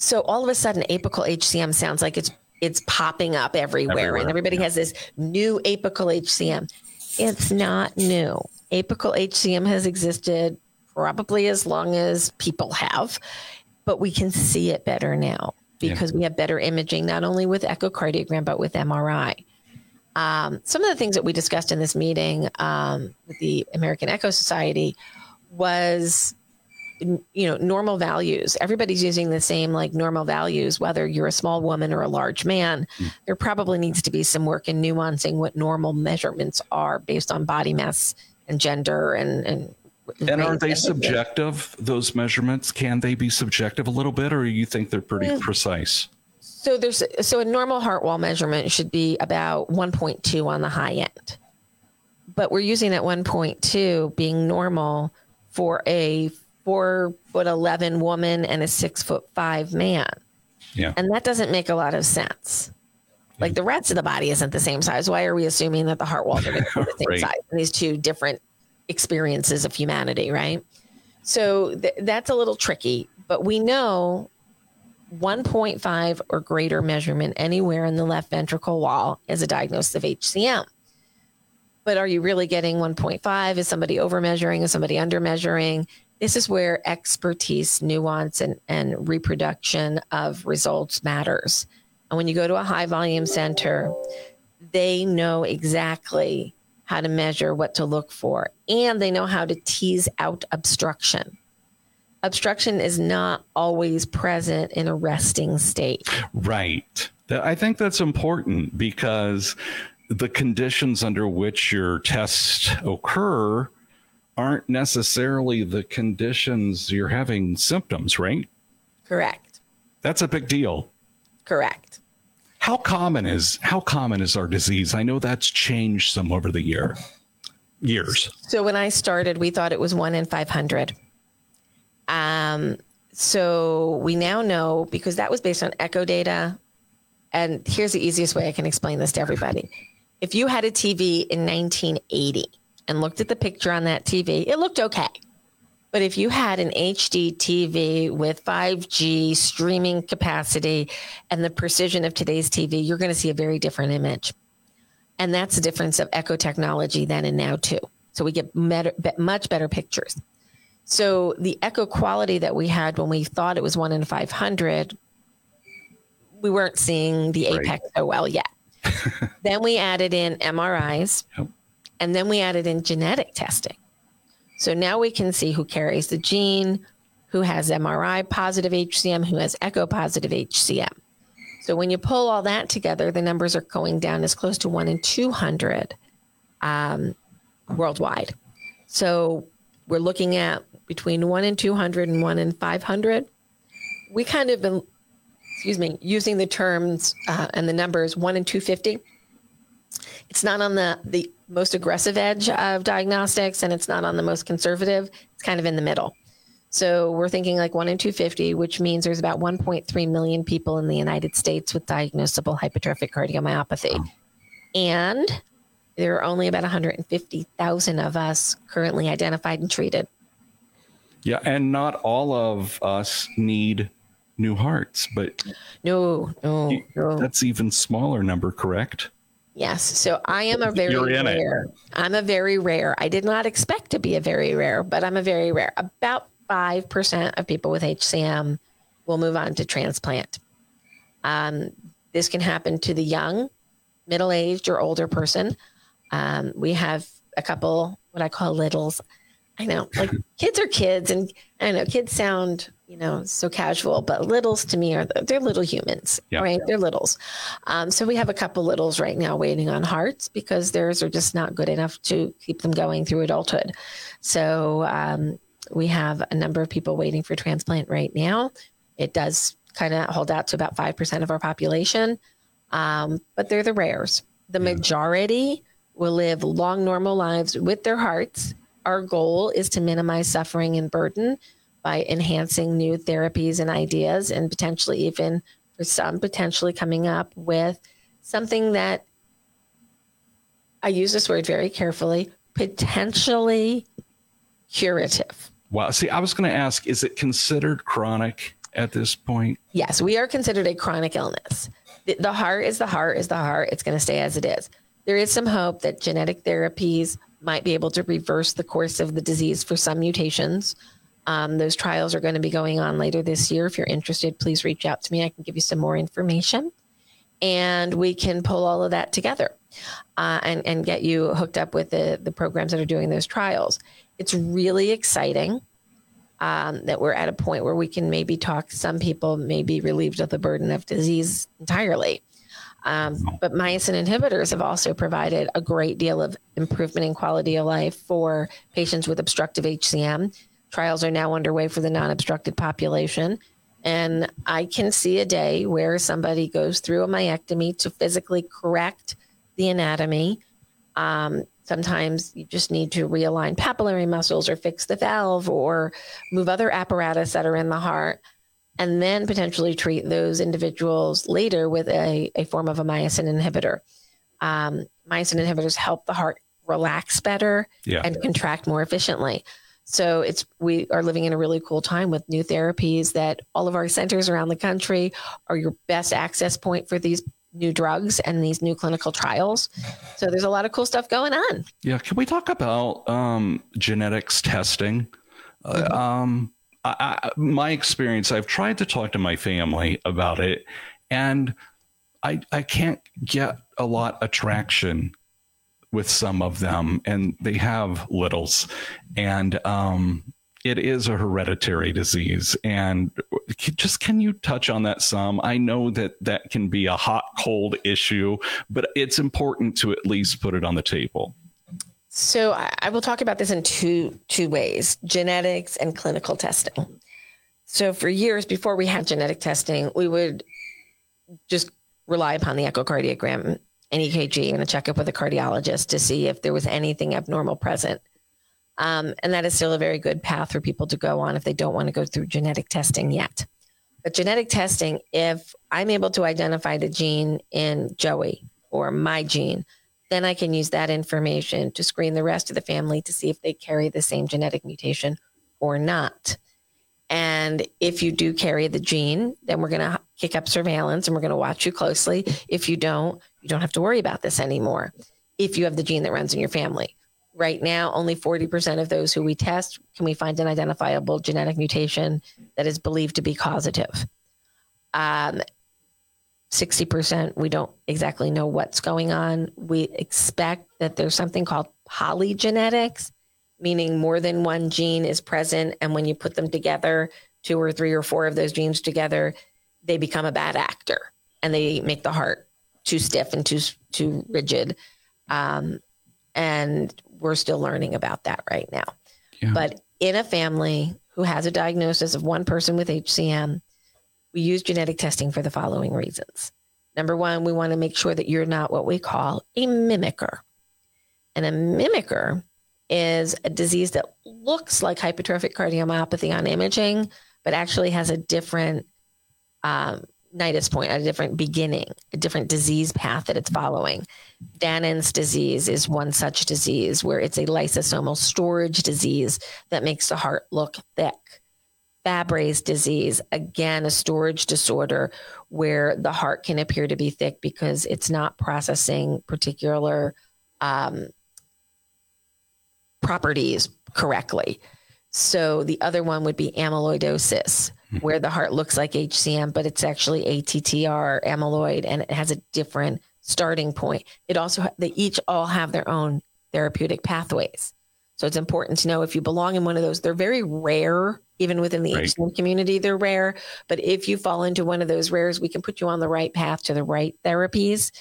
So all of a sudden, apical HCM sounds like it's it's popping up everywhere, Everywhere, and everybody has this new apical HCM. It's not new. Apical HCM has existed probably as long as people have, but we can see it better now Yeah. because we have better imaging, not only with echocardiogram, but with MRI. Um, some of the things that we discussed in this meeting um, with the American Echo Society was you know normal values. Everybody's using the same like normal values whether you're a small woman or a large man. There probably needs to be some work in nuancing what normal measurements are based on body mass and gender and and and are they subjective those measurements? Can they be subjective a little bit or you think they're pretty Mm. precise? So there's so a normal heart wall measurement should be about 1.2 on the high end. But we're using that 1.2 being normal for a four foot 11 woman and a six foot five man. yeah And that doesn't make a lot of sense. Like the rest of the body isn't the same size. Why are we assuming that the heart walls are going to be the same Right. size in these two different experiences of humanity, right? So th- that's a little tricky, but we know 1.5 or greater measurement anywhere in the left ventricle wall is a diagnosis of HCM. But are you really getting 1.5? Is somebody over measuring? Is somebody under measuring? This is where expertise, nuance, and, and reproduction of results matters. And when you go to a high volume center, they know exactly how to measure what to look for, and they know how to tease out obstruction. Obstruction is not always present in a resting state. Right. I think that's important because the conditions under which your tests occur aren't necessarily the conditions you're having symptoms, right? Correct. That's a big deal. Correct. How common is how common is our disease? I know that's changed some over the year. Years. So when I started, we thought it was one in 500. Um, so we now know because that was based on echo data. And here's the easiest way I can explain this to everybody. If you had a TV in 1980 and looked at the picture on that TV, it looked okay. But if you had an HD TV with 5G streaming capacity and the precision of today's TV, you're going to see a very different image. And that's the difference of echo technology then and now, too. So we get much better pictures. So the echo quality that we had when we thought it was one in 500, we weren't seeing the Right. apex so well yet. then we added in MRIs, Yep. And then we added in genetic testing. So now we can see who carries the gene, who has MRI positive HCM, who has echo positive HCM. So when you pull all that together, the numbers are going down as close to one in 200 um, worldwide. So we're looking at between one in 200 and one in 500. We kind of been, excuse me, using the terms uh, and the numbers one in 250. It's not on the, the most aggressive edge of diagnostics and it's not on the most conservative. It's kind of in the middle. So we're thinking like one in 250, which means there's about 1.3 million people in the United States with diagnosable hypertrophic cardiomyopathy. And there are only about 150,000 of us currently identified and treated. Yeah, and not all of us need new hearts, but no, no, no. That's even smaller number, correct? Yes. So I am a very rare. I'm a very rare. I did not expect to be a very rare, but I'm a very rare. About 5% of people with HCM will move on to transplant. Um, this can happen to the young, middle aged, or older person. Um, we have a couple, what I call littles. I know, like kids are kids, and I know kids sound, you know, so casual, but littles to me are they're little humans, yeah. right? They're littles. Um, so we have a couple littles right now waiting on hearts because theirs are just not good enough to keep them going through adulthood. So um, we have a number of people waiting for transplant right now. It does kind of hold out to about 5% of our population, um, but they're the rares. The yeah. majority will live long, normal lives with their hearts. Our goal is to minimize suffering and burden by enhancing new therapies and ideas, and potentially, even for some, potentially coming up with something that I use this word very carefully potentially curative. Wow. See, I was going to ask, is it considered chronic at this point? Yes, we are considered a chronic illness. The, the heart is the heart is the heart. It's going to stay as it is. There is some hope that genetic therapies might be able to reverse the course of the disease for some mutations. Um, those trials are going to be going on later this year. If you're interested, please reach out to me. I can give you some more information and we can pull all of that together uh, and, and get you hooked up with the, the programs that are doing those trials. It's really exciting um, that we're at a point where we can maybe talk. Some people may be relieved of the burden of disease entirely. Um, but myosin inhibitors have also provided a great deal of improvement in quality of life for patients with obstructive HCM. Trials are now underway for the non obstructed population. And I can see a day where somebody goes through a myectomy to physically correct the anatomy. Um, sometimes you just need to realign papillary muscles or fix the valve or move other apparatus that are in the heart, and then potentially treat those individuals later with a, a form of a myosin inhibitor. Um, myosin inhibitors help the heart relax better yeah. and contract more efficiently. So it's we are living in a really cool time with new therapies that all of our centers around the country are your best access point for these new drugs and these new clinical trials. So there's a lot of cool stuff going on. Yeah, can we talk about um, genetics testing? Uh, mm-hmm. Uh, um, I, I, my experience, I've tried to talk to my family about it, and I I can't get a lot of traction with some of them, and they have littles, and um, it is a hereditary disease. And just can you touch on that some? I know that that can be a hot cold issue, but it's important to at least put it on the table. So I will talk about this in two two ways: genetics and clinical testing. So for years before we had genetic testing, we would just rely upon the echocardiogram an EKG and a checkup with a cardiologist to see if there was anything abnormal present. Um, and that is still a very good path for people to go on if they don't want to go through genetic testing yet. But genetic testing, if I'm able to identify the gene in Joey or my gene, then I can use that information to screen the rest of the family to see if they carry the same genetic mutation or not. And if you do carry the gene, then we're going to kick up surveillance and we're going to watch you closely. If you don't, you don't have to worry about this anymore. If you have the gene that runs in your family. Right now, only 40% of those who we test can we find an identifiable genetic mutation that is believed to be causative. Um, 60% we don't exactly know what's going on. We expect that there's something called polygenetics meaning more than one gene is present. And when you put them together, two or three or four of those genes together, they become a bad actor and they make the heart too stiff and too too rigid. Um, and we're still learning about that right now. Yeah. But in a family who has a diagnosis of one person with HCM, we use genetic testing for the following reasons. Number one, we want to make sure that you're not what we call a mimicker. And a mimicker is a disease that looks like hypertrophic cardiomyopathy on imaging, but actually has a different um, nidus point, a different beginning, a different disease path that it's following. Danon's disease is one such disease where it's a lysosomal storage disease that makes the heart look thick. Fabry's disease, again, a storage disorder where the heart can appear to be thick because it's not processing particular um, properties correctly. So the other one would be amyloidosis. where the heart looks like HCM, but it's actually ATTR amyloid and it has a different starting point. It also, they each all have their own therapeutic pathways. So it's important to know if you belong in one of those. They're very rare, even within the right. HCM community, they're rare. But if you fall into one of those rares, we can put you on the right path to the right therapies.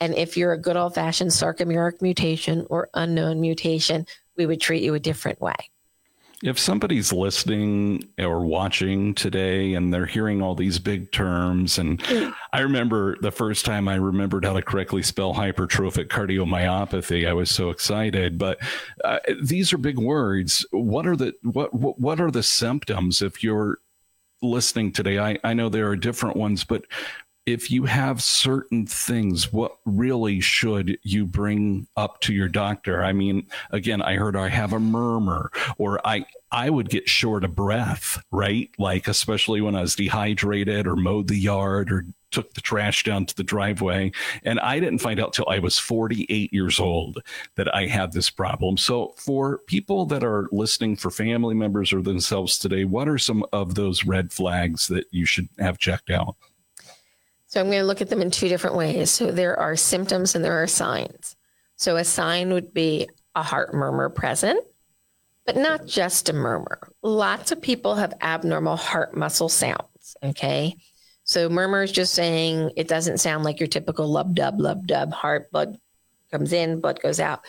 And if you're a good old fashioned sarcomeric mutation or unknown mutation, we would treat you a different way. If somebody's listening or watching today and they're hearing all these big terms, and mm. I remember the first time I remembered how to correctly spell hypertrophic cardiomyopathy, I was so excited. But uh, these are big words. What are the what what are the symptoms if you're listening today? I, I know there are different ones, but if you have certain things, what really should you bring up to your doctor? I mean, again, I heard I have a murmur or I I would get short of breath, right? Like especially when I was dehydrated or mowed the yard or took the trash down to the driveway. And I didn't find out till I was 48 years old that I had this problem. So for people that are listening for family members or themselves today, what are some of those red flags that you should have checked out? So I'm going to look at them in two different ways. So there are symptoms and there are signs. So a sign would be a heart murmur present, but not just a murmur. Lots of people have abnormal heart muscle sounds. Okay. So murmur is just saying it doesn't sound like your typical lub dub, lub dub, heart blood comes in, blood goes out.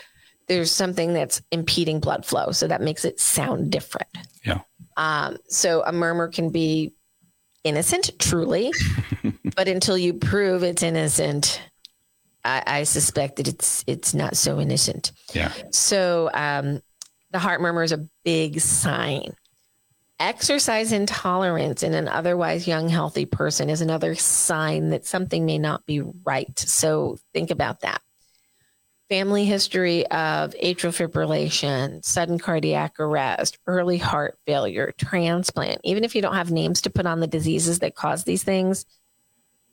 There's something that's impeding blood flow. So that makes it sound different. Yeah. Um, so a murmur can be innocent, truly, but until you prove it's innocent, I, I, suspect that it's it's not so innocent. Yeah. So um, the heart murmur is a big sign. Exercise intolerance in an otherwise young, healthy person is another sign that something may not be right. So think about that family history of atrial fibrillation, sudden cardiac arrest, early heart failure, transplant, even if you don't have names to put on the diseases that cause these things,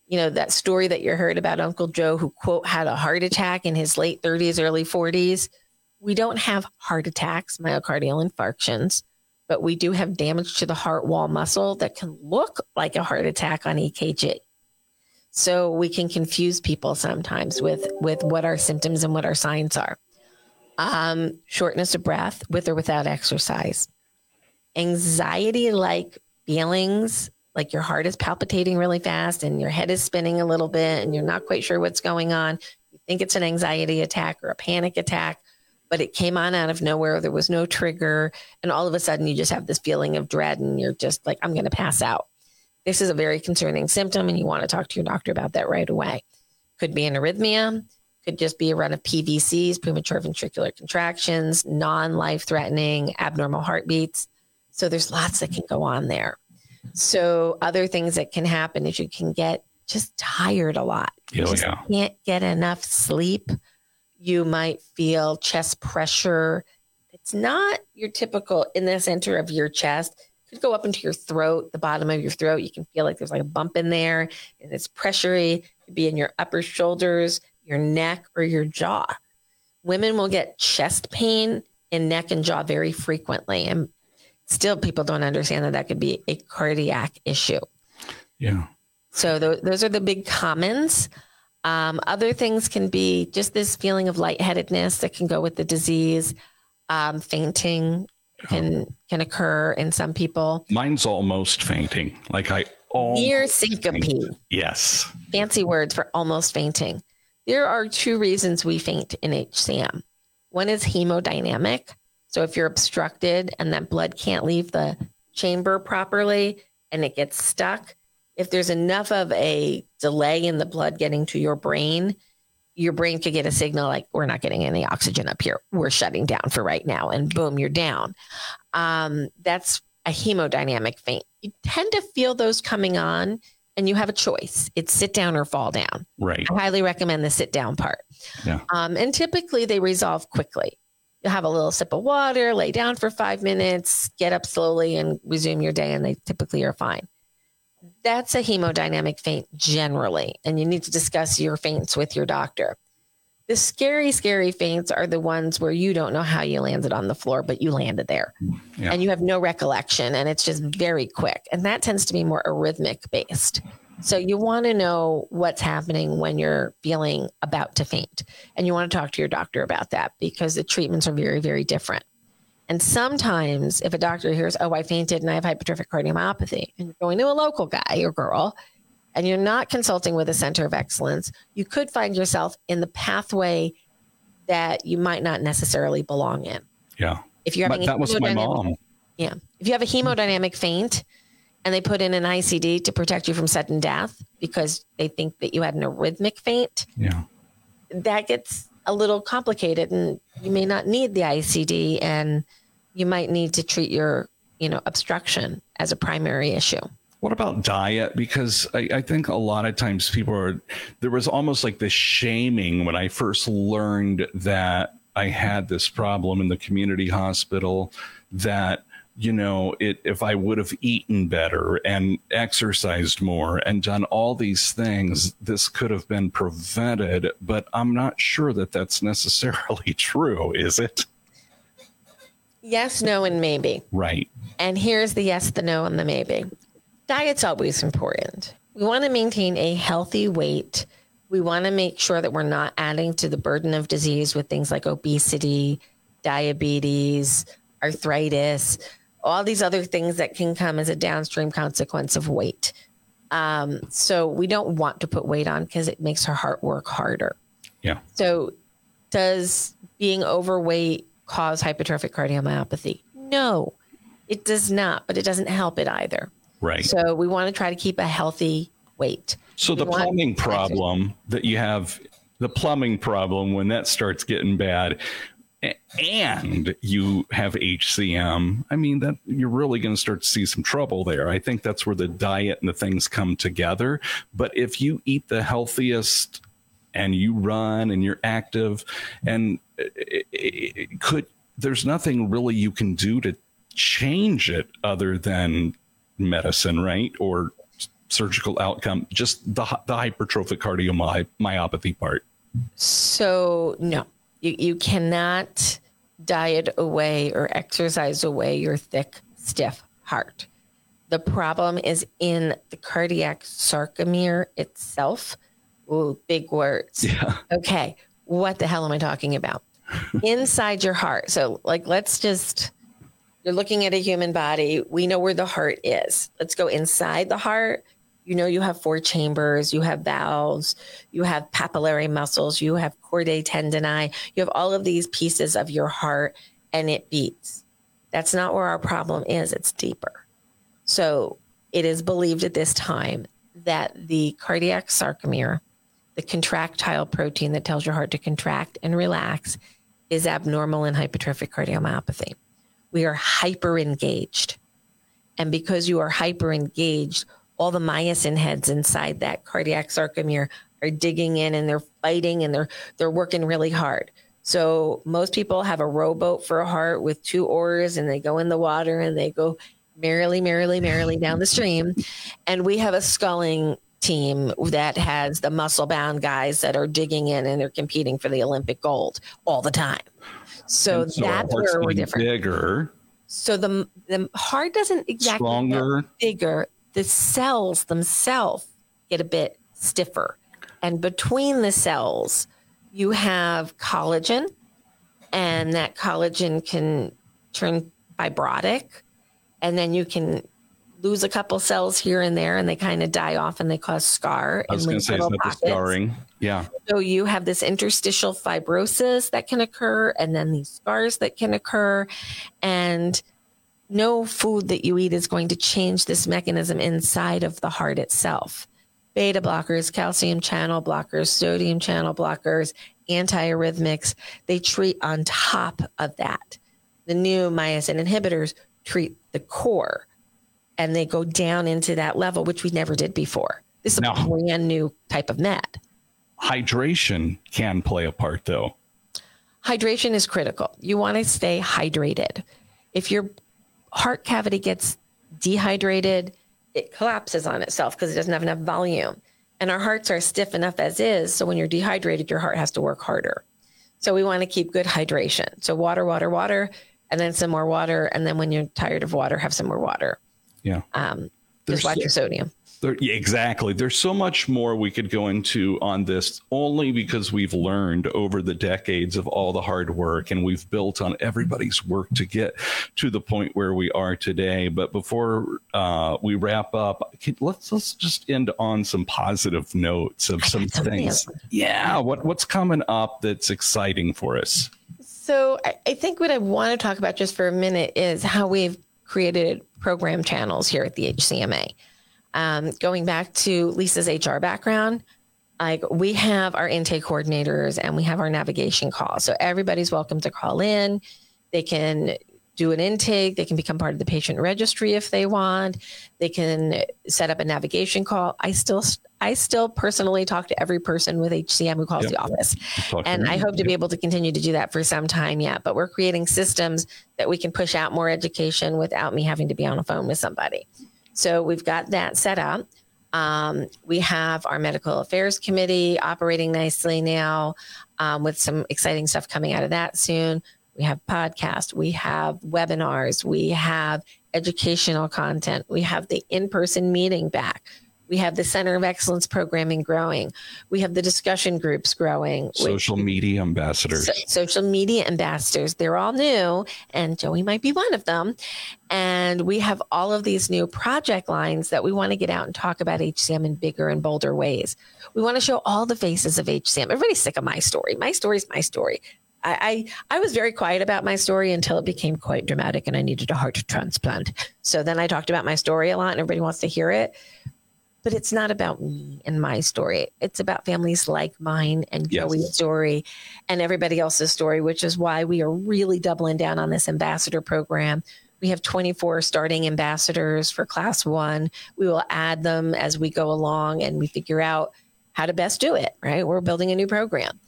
you know, that story that you heard about Uncle Joe who, quote, had a heart attack in his late 30s, early 40s. We don't have heart attacks, myocardial infarctions, but we do have damage to the heart wall muscle that can look like a heart attack on EKG. So we can confuse people sometimes with with what our symptoms and what our signs are. Um, shortness of breath with or without exercise, anxiety like feelings like your heart is palpitating really fast and your head is spinning a little bit and you're not quite sure what's going on. You think it's an anxiety attack or a panic attack, but it came on out of nowhere. There was no trigger. And all of a sudden, you just have this feeling of dread and you're just like, I'm going to pass out this is a very concerning symptom and you want to talk to your doctor about that right away. Could be an arrhythmia, could just be a run of PVCs, premature ventricular contractions, non life threatening, abnormal heartbeats. So there's lots that can go on there. So other things that can happen is you can get just tired a lot. You oh, yeah. can't get enough sleep. You might feel chest pressure. It's not your typical in the center of your chest could go up into your throat, the bottom of your throat. You can feel like there's like a bump in there and it's pressury. It could be in your upper shoulders, your neck, or your jaw. Women will get chest pain in neck and jaw very frequently. And still, people don't understand that that could be a cardiac issue. Yeah. So th- those are the big commons. Um, other things can be just this feeling of lightheadedness that can go with the disease Um, fainting can can occur in some people. Mine's almost fainting. Like I almost Near syncope. faint. Yes. Fancy words for almost fainting. There are two reasons we faint in HCM. One is hemodynamic. So if you're obstructed and that blood can't leave the chamber properly and it gets stuck, if there's enough of a delay in the blood getting to your brain, your brain could get a signal like, we're not getting any oxygen up here. We're shutting down for right now. And boom, you're down. Um, that's a hemodynamic faint. You tend to feel those coming on and you have a choice. It's sit down or fall down. Right. I highly recommend the sit down part. Yeah. Um, and typically they resolve quickly. You'll have a little sip of water, lay down for five minutes, get up slowly, and resume your day, and they typically are fine. That's a hemodynamic faint generally, and you need to discuss your faints with your doctor. The scary, scary faints are the ones where you don't know how you landed on the floor, but you landed there Yeah. and you have no recollection and it's just very quick. And that tends to be more arrhythmic based. So you want to know what's happening when you're feeling about to faint. And you want to talk to your doctor about that because the treatments are very, very different. And sometimes if a doctor hears, oh, I fainted and I have hypertrophic cardiomyopathy, and you're going to a local guy or girl, and you're not consulting with a center of excellence, you could find yourself in the pathway that you might not necessarily belong in. Yeah. If you're having But that was my mom. yeah. If you have a hemodynamic faint and they put in an ICD to protect you from sudden death because they think that you had an arrhythmic faint, Yeah. that gets a little complicated and you may not need the ICD and you might need to treat your, you know, obstruction as a primary issue. What about diet? Because I, I think a lot of times people are, there was almost like this shaming when I first learned that I had this problem in the community hospital that, you know, it, if I would have eaten better and exercised more and done all these things, this could have been prevented. But I'm not sure that that's necessarily true, is it? Yes, no, and maybe. Right. And here's the yes, the no, and the maybe. Diet's always important. We want to maintain a healthy weight. We want to make sure that we're not adding to the burden of disease with things like obesity, diabetes, arthritis, all these other things that can come as a downstream consequence of weight. Um, so we don't want to put weight on because it makes our heart work harder. Yeah. So, does being overweight cause hypertrophic cardiomyopathy? No, it does not, but it doesn't help it either. Right. So, we want to try to keep a healthy weight. So the We want- plumbing problem that you have, the plumbing problem when that starts getting bad, and you have HCM, I mean that you're really going to start to see some trouble there. I think that's where the diet and the things come together. But if you eat the healthiest and you run and you're active, and it, it, it could, there's nothing really you can do to change it other than medicine, right? Or surgical outcome, just the, the hypertrophic cardiomyopathy part. So, no, you, you cannot diet away or exercise away your thick, stiff heart. The problem is in the cardiac sarcomere itself. Ooh, big words. Yeah. Okay. What the hell am I talking about? Inside your heart. So, like, let's just, you're looking at a human body. We know where the heart is. Let's go inside the heart. You know, you have four chambers, you have valves, you have papillary muscles, you have chordae tendineae, you have all of these pieces of your heart, and it beats. That's not where our problem is, it's deeper. So, it is believed at this time that the cardiac sarcomere, the contractile protein that tells your heart to contract and relax, is abnormal in hypertrophic cardiomyopathy. We are hyper engaged. And because you are hyper engaged, all the myosin heads inside that cardiac sarcomere are digging in and they're fighting and they're they're working really hard. So most people have a rowboat for a heart with two oars and they go in the water and they go merrily, merrily, merrily down the stream. And we have a sculling team that has the muscle bound guys that are digging in and they're competing for the Olympic gold all the time. So, so that's where we're different. Bigger, So the the heart doesn't exactly stronger. bigger. The cells themselves get a bit stiffer, and between the cells, you have collagen, and that collagen can turn fibrotic, and then you can lose a couple cells here and there, and they kind of die off and they cause scar. I was going to say, that the scarring? Yeah. So you have this interstitial fibrosis that can occur, and then these scars that can occur, and no food that you eat is going to change this mechanism inside of the heart itself. Beta blockers, calcium channel blockers, sodium channel blockers, antiarrhythmics, they treat on top of that. The new myosin inhibitors treat the core and they go down into that level, which we never did before. This is no. a brand new type of med. Hydration can play a part though. Hydration is critical. You want to stay hydrated. If your heart cavity gets dehydrated, it collapses on itself because it doesn't have enough volume. And our hearts are stiff enough as is. So when you're dehydrated, your heart has to work harder. So we want to keep good hydration. So water, water, water, and then some more water. And then when you're tired of water, have some more water. Yeah. Um, just watch your sodium. There, yeah, exactly. There's so much more we could go into on this only because we've learned over the decades of all the hard work and we've built on everybody's work to get to the point where we are today. But before uh, we wrap up, let's let's just end on some positive notes of some things. Yeah, what what's coming up that's exciting for us? So I, I think what I want to talk about just for a minute is how we've created program channels here at the HCMA. Um, going back to Lisa's HR background, like we have our intake coordinators and we have our navigation call. So everybody's welcome to call in. They can do an intake. They can become part of the patient registry if they want. They can set up a navigation call. I still, I still personally talk to every person with HCM who calls yep. the office, and I hope to yep. be able to continue to do that for some time yet. But we're creating systems that we can push out more education without me having to be on a phone with somebody. So we've got that set up. Um, we have our medical affairs committee operating nicely now um, with some exciting stuff coming out of that soon we have podcasts, we have webinars, we have educational content, we have the in person meeting back. We have the Center of Excellence programming growing. We have the discussion groups growing. Social media ambassadors. So, social media ambassadors. They're all new, and Joey might be one of them. And we have all of these new project lines that we want to get out and talk about HCM in bigger and bolder ways. We want to show all the faces of HCM. Everybody's sick of my story. My story is my story. I, I, I was very quiet about my story until it became quite dramatic and I needed a heart transplant. So then I talked about my story a lot and everybody wants to hear it. But it's not about me and my story. It's about families like mine and yes. Joey's story and everybody else's story, which is why we are really doubling down on this ambassador program. We have 24 starting ambassadors for class one. We will add them as we go along and we figure out how to best do it, right? We're building a new program.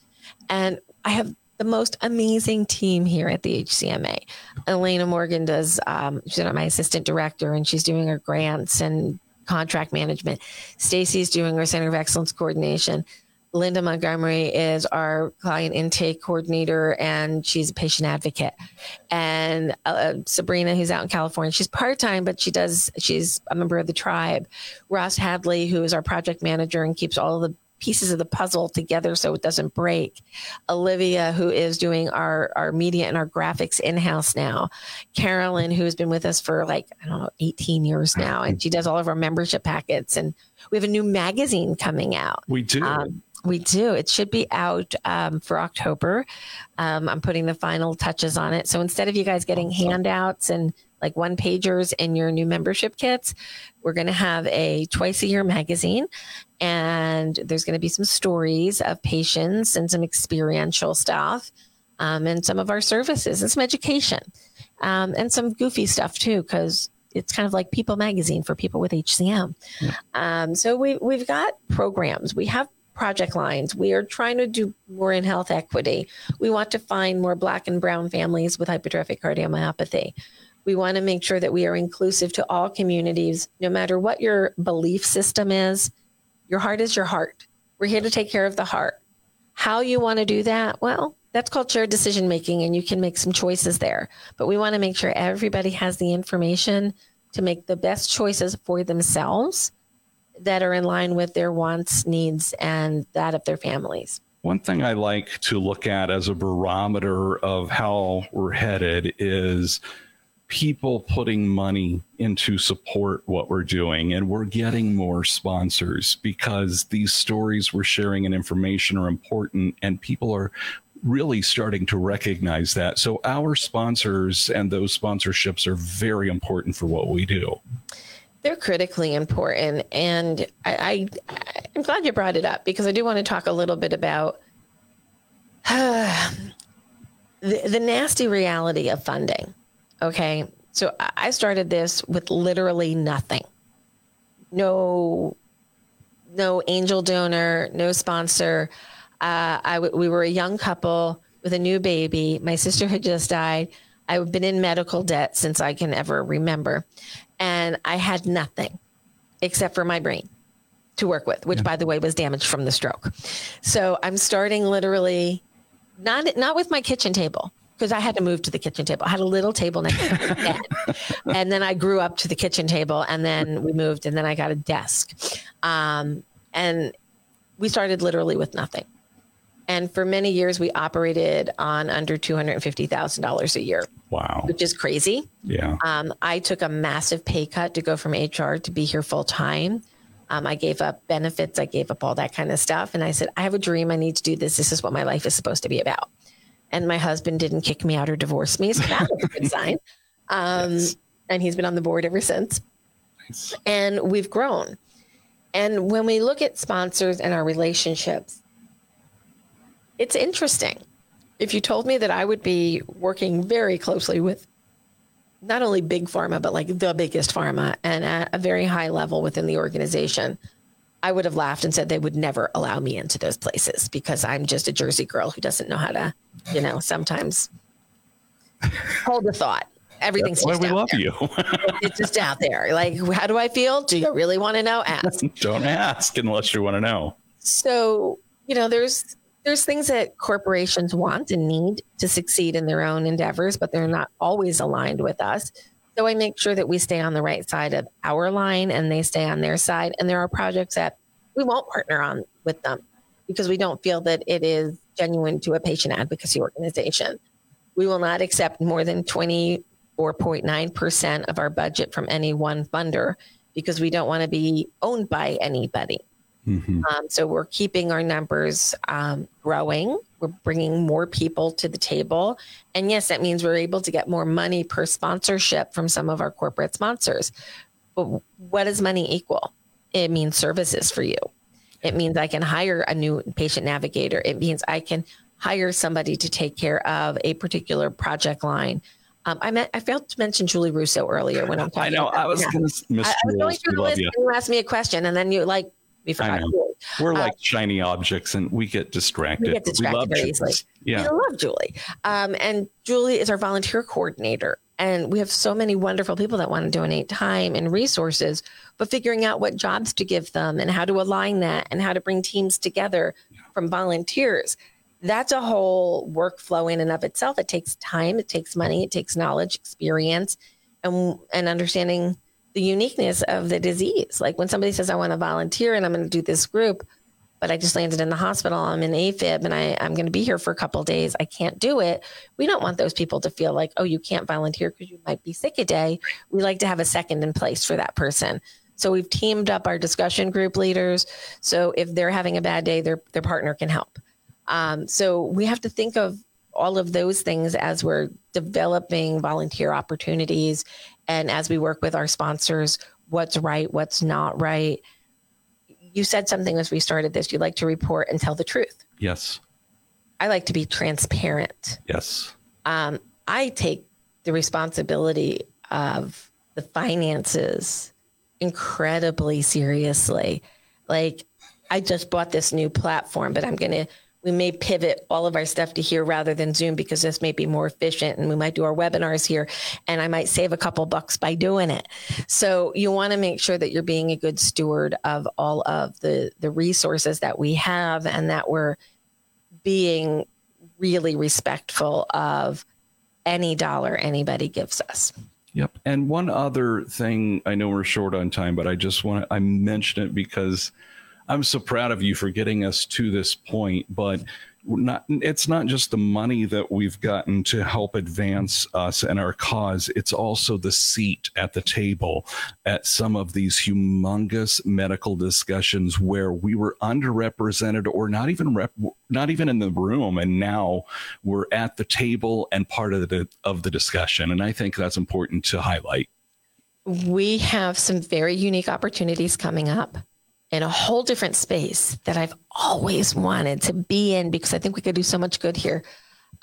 And I have the most amazing team here at the HCMA. Elena Morgan does, um, she's my assistant director and she's doing her grants and contract management. Stacy's doing our Center of Excellence coordination. Linda Montgomery is our client intake coordinator and she's a patient advocate. And uh, Sabrina, who's out in California, she's part time, but she does, she's a member of the tribe. Ross Hadley, who is our project manager and keeps all the pieces of the puzzle together so it doesn't break. Olivia, who is doing our, our media and our graphics in house now. Carolyn, who has been with us for like, I don't know, 18 years now, and she does all of our membership packets. And we have a new magazine coming out. We do. Um, we do. It should be out um, for October. Um, I'm putting the final touches on it. So instead of you guys getting handouts and like one pagers in your new membership kits, we're going to have a twice a year magazine and there's going to be some stories of patients and some experiential stuff um, and some of our services and some education um, and some goofy stuff too because it's kind of like people magazine for people with hcm yeah. um, so we, we've got programs. We have project lines. We are trying to do more in health equity. We want to find more black and brown families with hypertrophic cardiomyopathy. We want to make sure that we are inclusive to all communities no matter what your belief system is your heart is your heart. We're here to take care of the heart. How you want to do that? Well, that's called shared decision making, and you can make some choices there. But we want to make sure everybody has the information to make the best choices for themselves that are in line with their wants, needs, and that of their families. One thing I like to look at as a barometer of how we're headed is people putting money into support what we're doing and we're getting more sponsors because these stories we're sharing and information are important and people are really starting to recognize that. So our sponsors and those sponsorships are very important for what we do. They're critically important and I, I i'm glad you brought it up because i do want to talk a little bit about uh, the, the nasty reality of funding Okay. So I started this with literally nothing. No, no angel donor, no sponsor. Uh, I w- we were a young couple with a new baby. My sister had just died. I've been in medical debt since I can ever remember. And I had nothing except for my brain to work with, which yeah. by the way was damaged from the stroke. So I'm starting literally not not with my kitchen table because I had to move to the kitchen table. I had a little table next to my bed. and then I grew up to the kitchen table and then we moved and then I got a desk. Um, and we started literally with nothing. And for many years, we operated on under $250,000 a year. Wow. Which is crazy. Yeah. Um, I took a massive pay cut to go from HR to be here full time. Um, I gave up benefits. I gave up all that kind of stuff. And I said, I have a dream. I need to do this. This is what my life is supposed to be about and my husband didn't kick me out or divorce me. So that was a good sign. Um, yes. And he's been on the board ever since. Nice. And we've grown. And when we look at sponsors and our relationships, it's interesting. If you told me that I would be working very closely with not only big pharma, but like the biggest pharma and at a very high level within the organization, I would have laughed and said they would never allow me into those places because I'm just a Jersey girl who doesn't know how to, you know, sometimes hold the thought. Everything's That's why we love there. you. it's just out there. Like, how do I feel? Do you really want to know? Ask. Don't ask unless you want to know. So, you know, there's there's things that corporations want and need to succeed in their own endeavors, but they're not always aligned with us. So I make sure that we stay on the right side of our line and they stay on their side. And there are projects that we won't partner on with them because we don't feel that it is genuine to a patient advocacy organization. We will not accept more than 24.9% of our budget from any one funder because we don't want to be owned by anybody. Mm-hmm. Um, so we're keeping our numbers um, growing. We're bringing more people to the table. And yes, that means we're able to get more money per sponsorship from some of our corporate sponsors. But what does money equal? It means services for you. It means I can hire a new patient navigator. It means I can hire somebody to take care of a particular project line. Um, I met, I failed to mention Julie Russo earlier when I'm talking. I know. I was going to miss. I, I was going through the list. You. you asked me a question, and then you like we forgot. We're like uh, shiny objects, and we get distracted. We get distracted we very easily. Yeah, we love Julie, um, and Julie is our volunteer coordinator. And we have so many wonderful people that want to donate time and resources, but figuring out what jobs to give them and how to align that and how to bring teams together yeah. from volunteers. That's a whole workflow in and of itself. It takes time, it takes money, it takes knowledge, experience, and and understanding the uniqueness of the disease. Like when somebody says, I want to volunteer and I'm going to do this group, but I just landed in the hospital, I'm in AFib and I, I'm going to be here for a couple days. I can't do it. We don't want those people to feel like, oh, you can't volunteer because you might be sick a day. We like to have a second in place for that person. So we've teamed up our discussion group leaders. So if they're having a bad day, their, their partner can help. Um, so we have to think of all of those things as we're developing volunteer opportunities and as we work with our sponsors what's right what's not right. You said something as we started this. You like to report and tell the truth. Yes. I like to be transparent. Yes. Um, i take the responsibility of the finances incredibly seriously. Like i just bought this new platform but i'm going to we may pivot all of our stuff to here rather than Zoom because this may be more efficient and we might do our webinars here and I might save a couple bucks by doing it. So you want to make sure that you're being a good steward of all of the the resources that we have and that we're being really respectful of any dollar anybody gives us. Yep. And one other thing, I know we're short on time, but I just want to I mention it because I'm so proud of you for getting us to this point, but not it's not just the money that we've gotten to help advance us and our cause it's also the seat at the table at some of these humongous medical discussions where we were underrepresented or not even rep, not even in the room and now we're at the table and part of the of the discussion and i think that's important to highlight. We have some very unique opportunities coming up in a whole different space that I've always wanted to be in because I think we could do so much good here.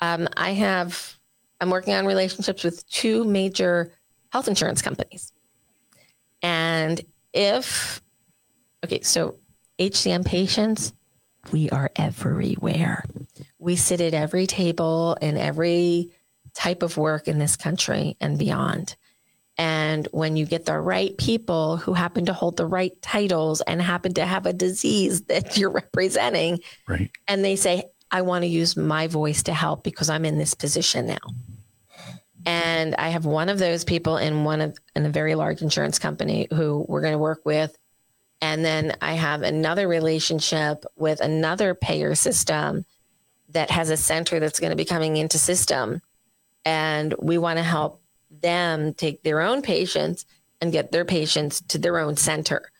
Um, I have, I'm working on relationships with two major health insurance companies. And if, okay, so HCM patients, we are everywhere. We sit at every table in every type of work in this country and beyond. And when you get the right people who happen to hold the right titles and happen to have a disease that you're representing, right. and they say, I want to use my voice to help because I'm in this position now. And I have one of those people in one of in a very large insurance company who we're going to work with. And then I have another relationship with another payer system that has a center that's going to be coming into system. And we want to help them take their own patients and get their patients to their own center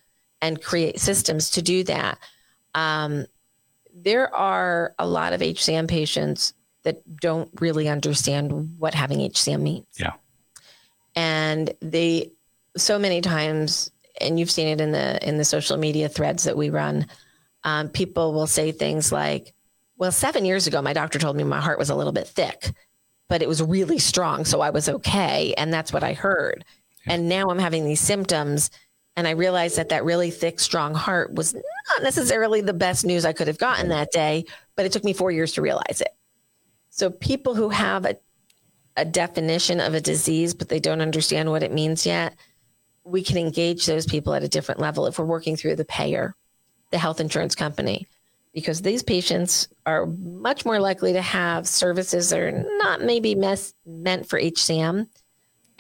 and create systems to do that. Um, there are a lot of HCM patients that don't really understand what having HCM means. Yeah. And they so many times, and you've seen it in the in the social media threads that we run, um, people will say things like, "Well, seven years ago, my doctor told me my heart was a little bit thick." But it was really strong. So I was okay. And that's what I heard. Yeah. And now I'm having these symptoms. And I realized that that really thick, strong heart was not necessarily the best news I could have gotten that day, but it took me four years to realize it. So people who have a, a definition of a disease, but they don't understand what it means yet, we can engage those people at a different level if we're working through the payer, the health insurance company because these patients are much more likely to have services that are not maybe mes- meant for HCM.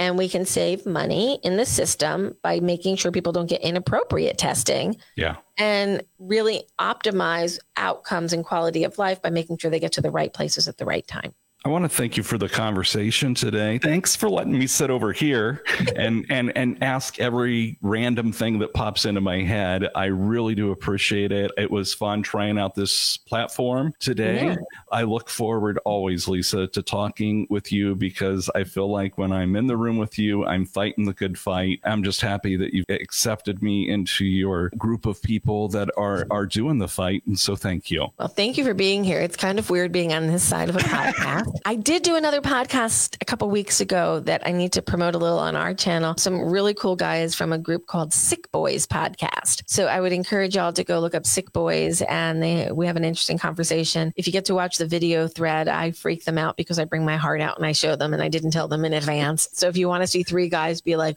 And we can save money in the system by making sure people don't get inappropriate testing. Yeah. And really optimize outcomes and quality of life by making sure they get to the right places at the right time. I want to thank you for the conversation today. Thanks for letting me sit over here and and and ask every random thing that pops into my head. I really do appreciate it. It was fun trying out this platform today. Yeah. I look forward always, Lisa, to talking with you because I feel like when I'm in the room with you, I'm fighting the good fight. I'm just happy that you've accepted me into your group of people that are are doing the fight. And so thank you. Well, thank you for being here. It's kind of weird being on this side of a podcast. I did do another podcast a couple weeks ago that I need to promote a little on our channel. Some really cool guys from a group called Sick Boys Podcast. So I would encourage y'all to go look up Sick Boys and they, we have an interesting conversation. If you get to watch the video thread, I freak them out because I bring my heart out and I show them and I didn't tell them in advance. So if you want to see three guys be like,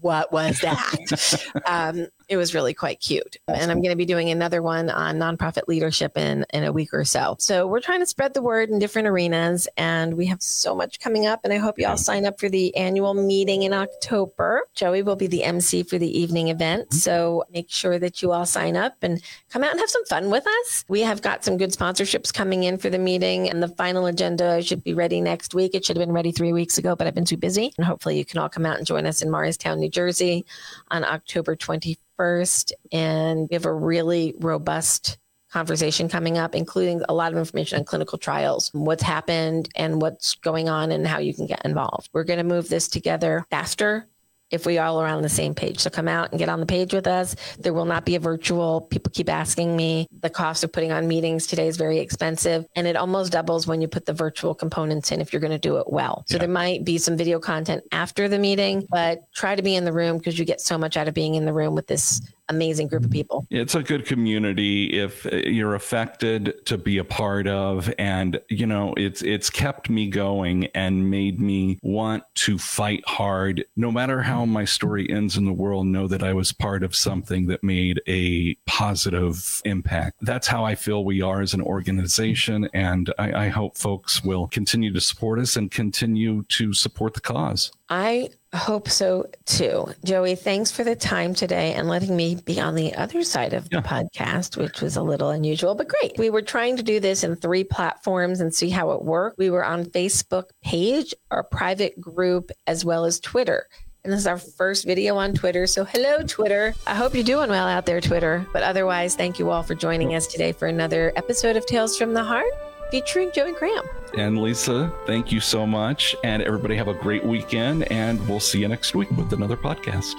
what was that? um, it was really quite cute. And I'm going to be doing another one on nonprofit leadership in, in a week or so. So we're trying to spread the word in different arenas and we have so much coming up. And I hope you all sign up for the annual meeting in October. Joey will be the MC for the evening event. Mm-hmm. So make sure that you all sign up and come out and have some fun with us. We have got some good sponsorships coming in for the meeting and the final agenda should be ready next week. It should have been ready three weeks ago, but I've been too busy. And hopefully you can all come out and join us in Morristown, New Jersey on October 21st 1st. And we have a really robust conversation coming up, including a lot of information on clinical trials, what's happened and what's going on and how you can get involved. We're going to move this together faster if we all are on the same page. So come out and get on the page with us. There will not be a virtual. People keep asking me. The cost of putting on meetings today is very expensive and it almost doubles when you put the virtual components in if you're going to do it well. So yeah. there might be some video content after the meeting, but try to be in the room because you get so much out of being in the room with this amazing group of mm-hmm. people. It's a good community if uh, you're affected to be a part of and you know it's it's kept me going and made me want to fight hard no matter how mm-hmm. my story ends in the world know that I was part of something that made a positive impact. That's how I feel we are as an organization and I, I hope folks will continue to support us and continue to support the cause. I I hope so too. Joey, thanks for the time today and letting me be on the other side of the podcast, which was a little unusual, but great. We were trying to do this in three platforms and see how it worked. We were on Facebook page, our private group, as well as Twitter. And this is our first video on Twitter. So, hello, Twitter. I hope you're doing well out there, Twitter. But otherwise, thank you all for joining us today for another episode of Tales from the Heart featuring Joey Graham. And Lisa, thank you so much. And everybody have a great weekend. And we'll see you next week with another podcast.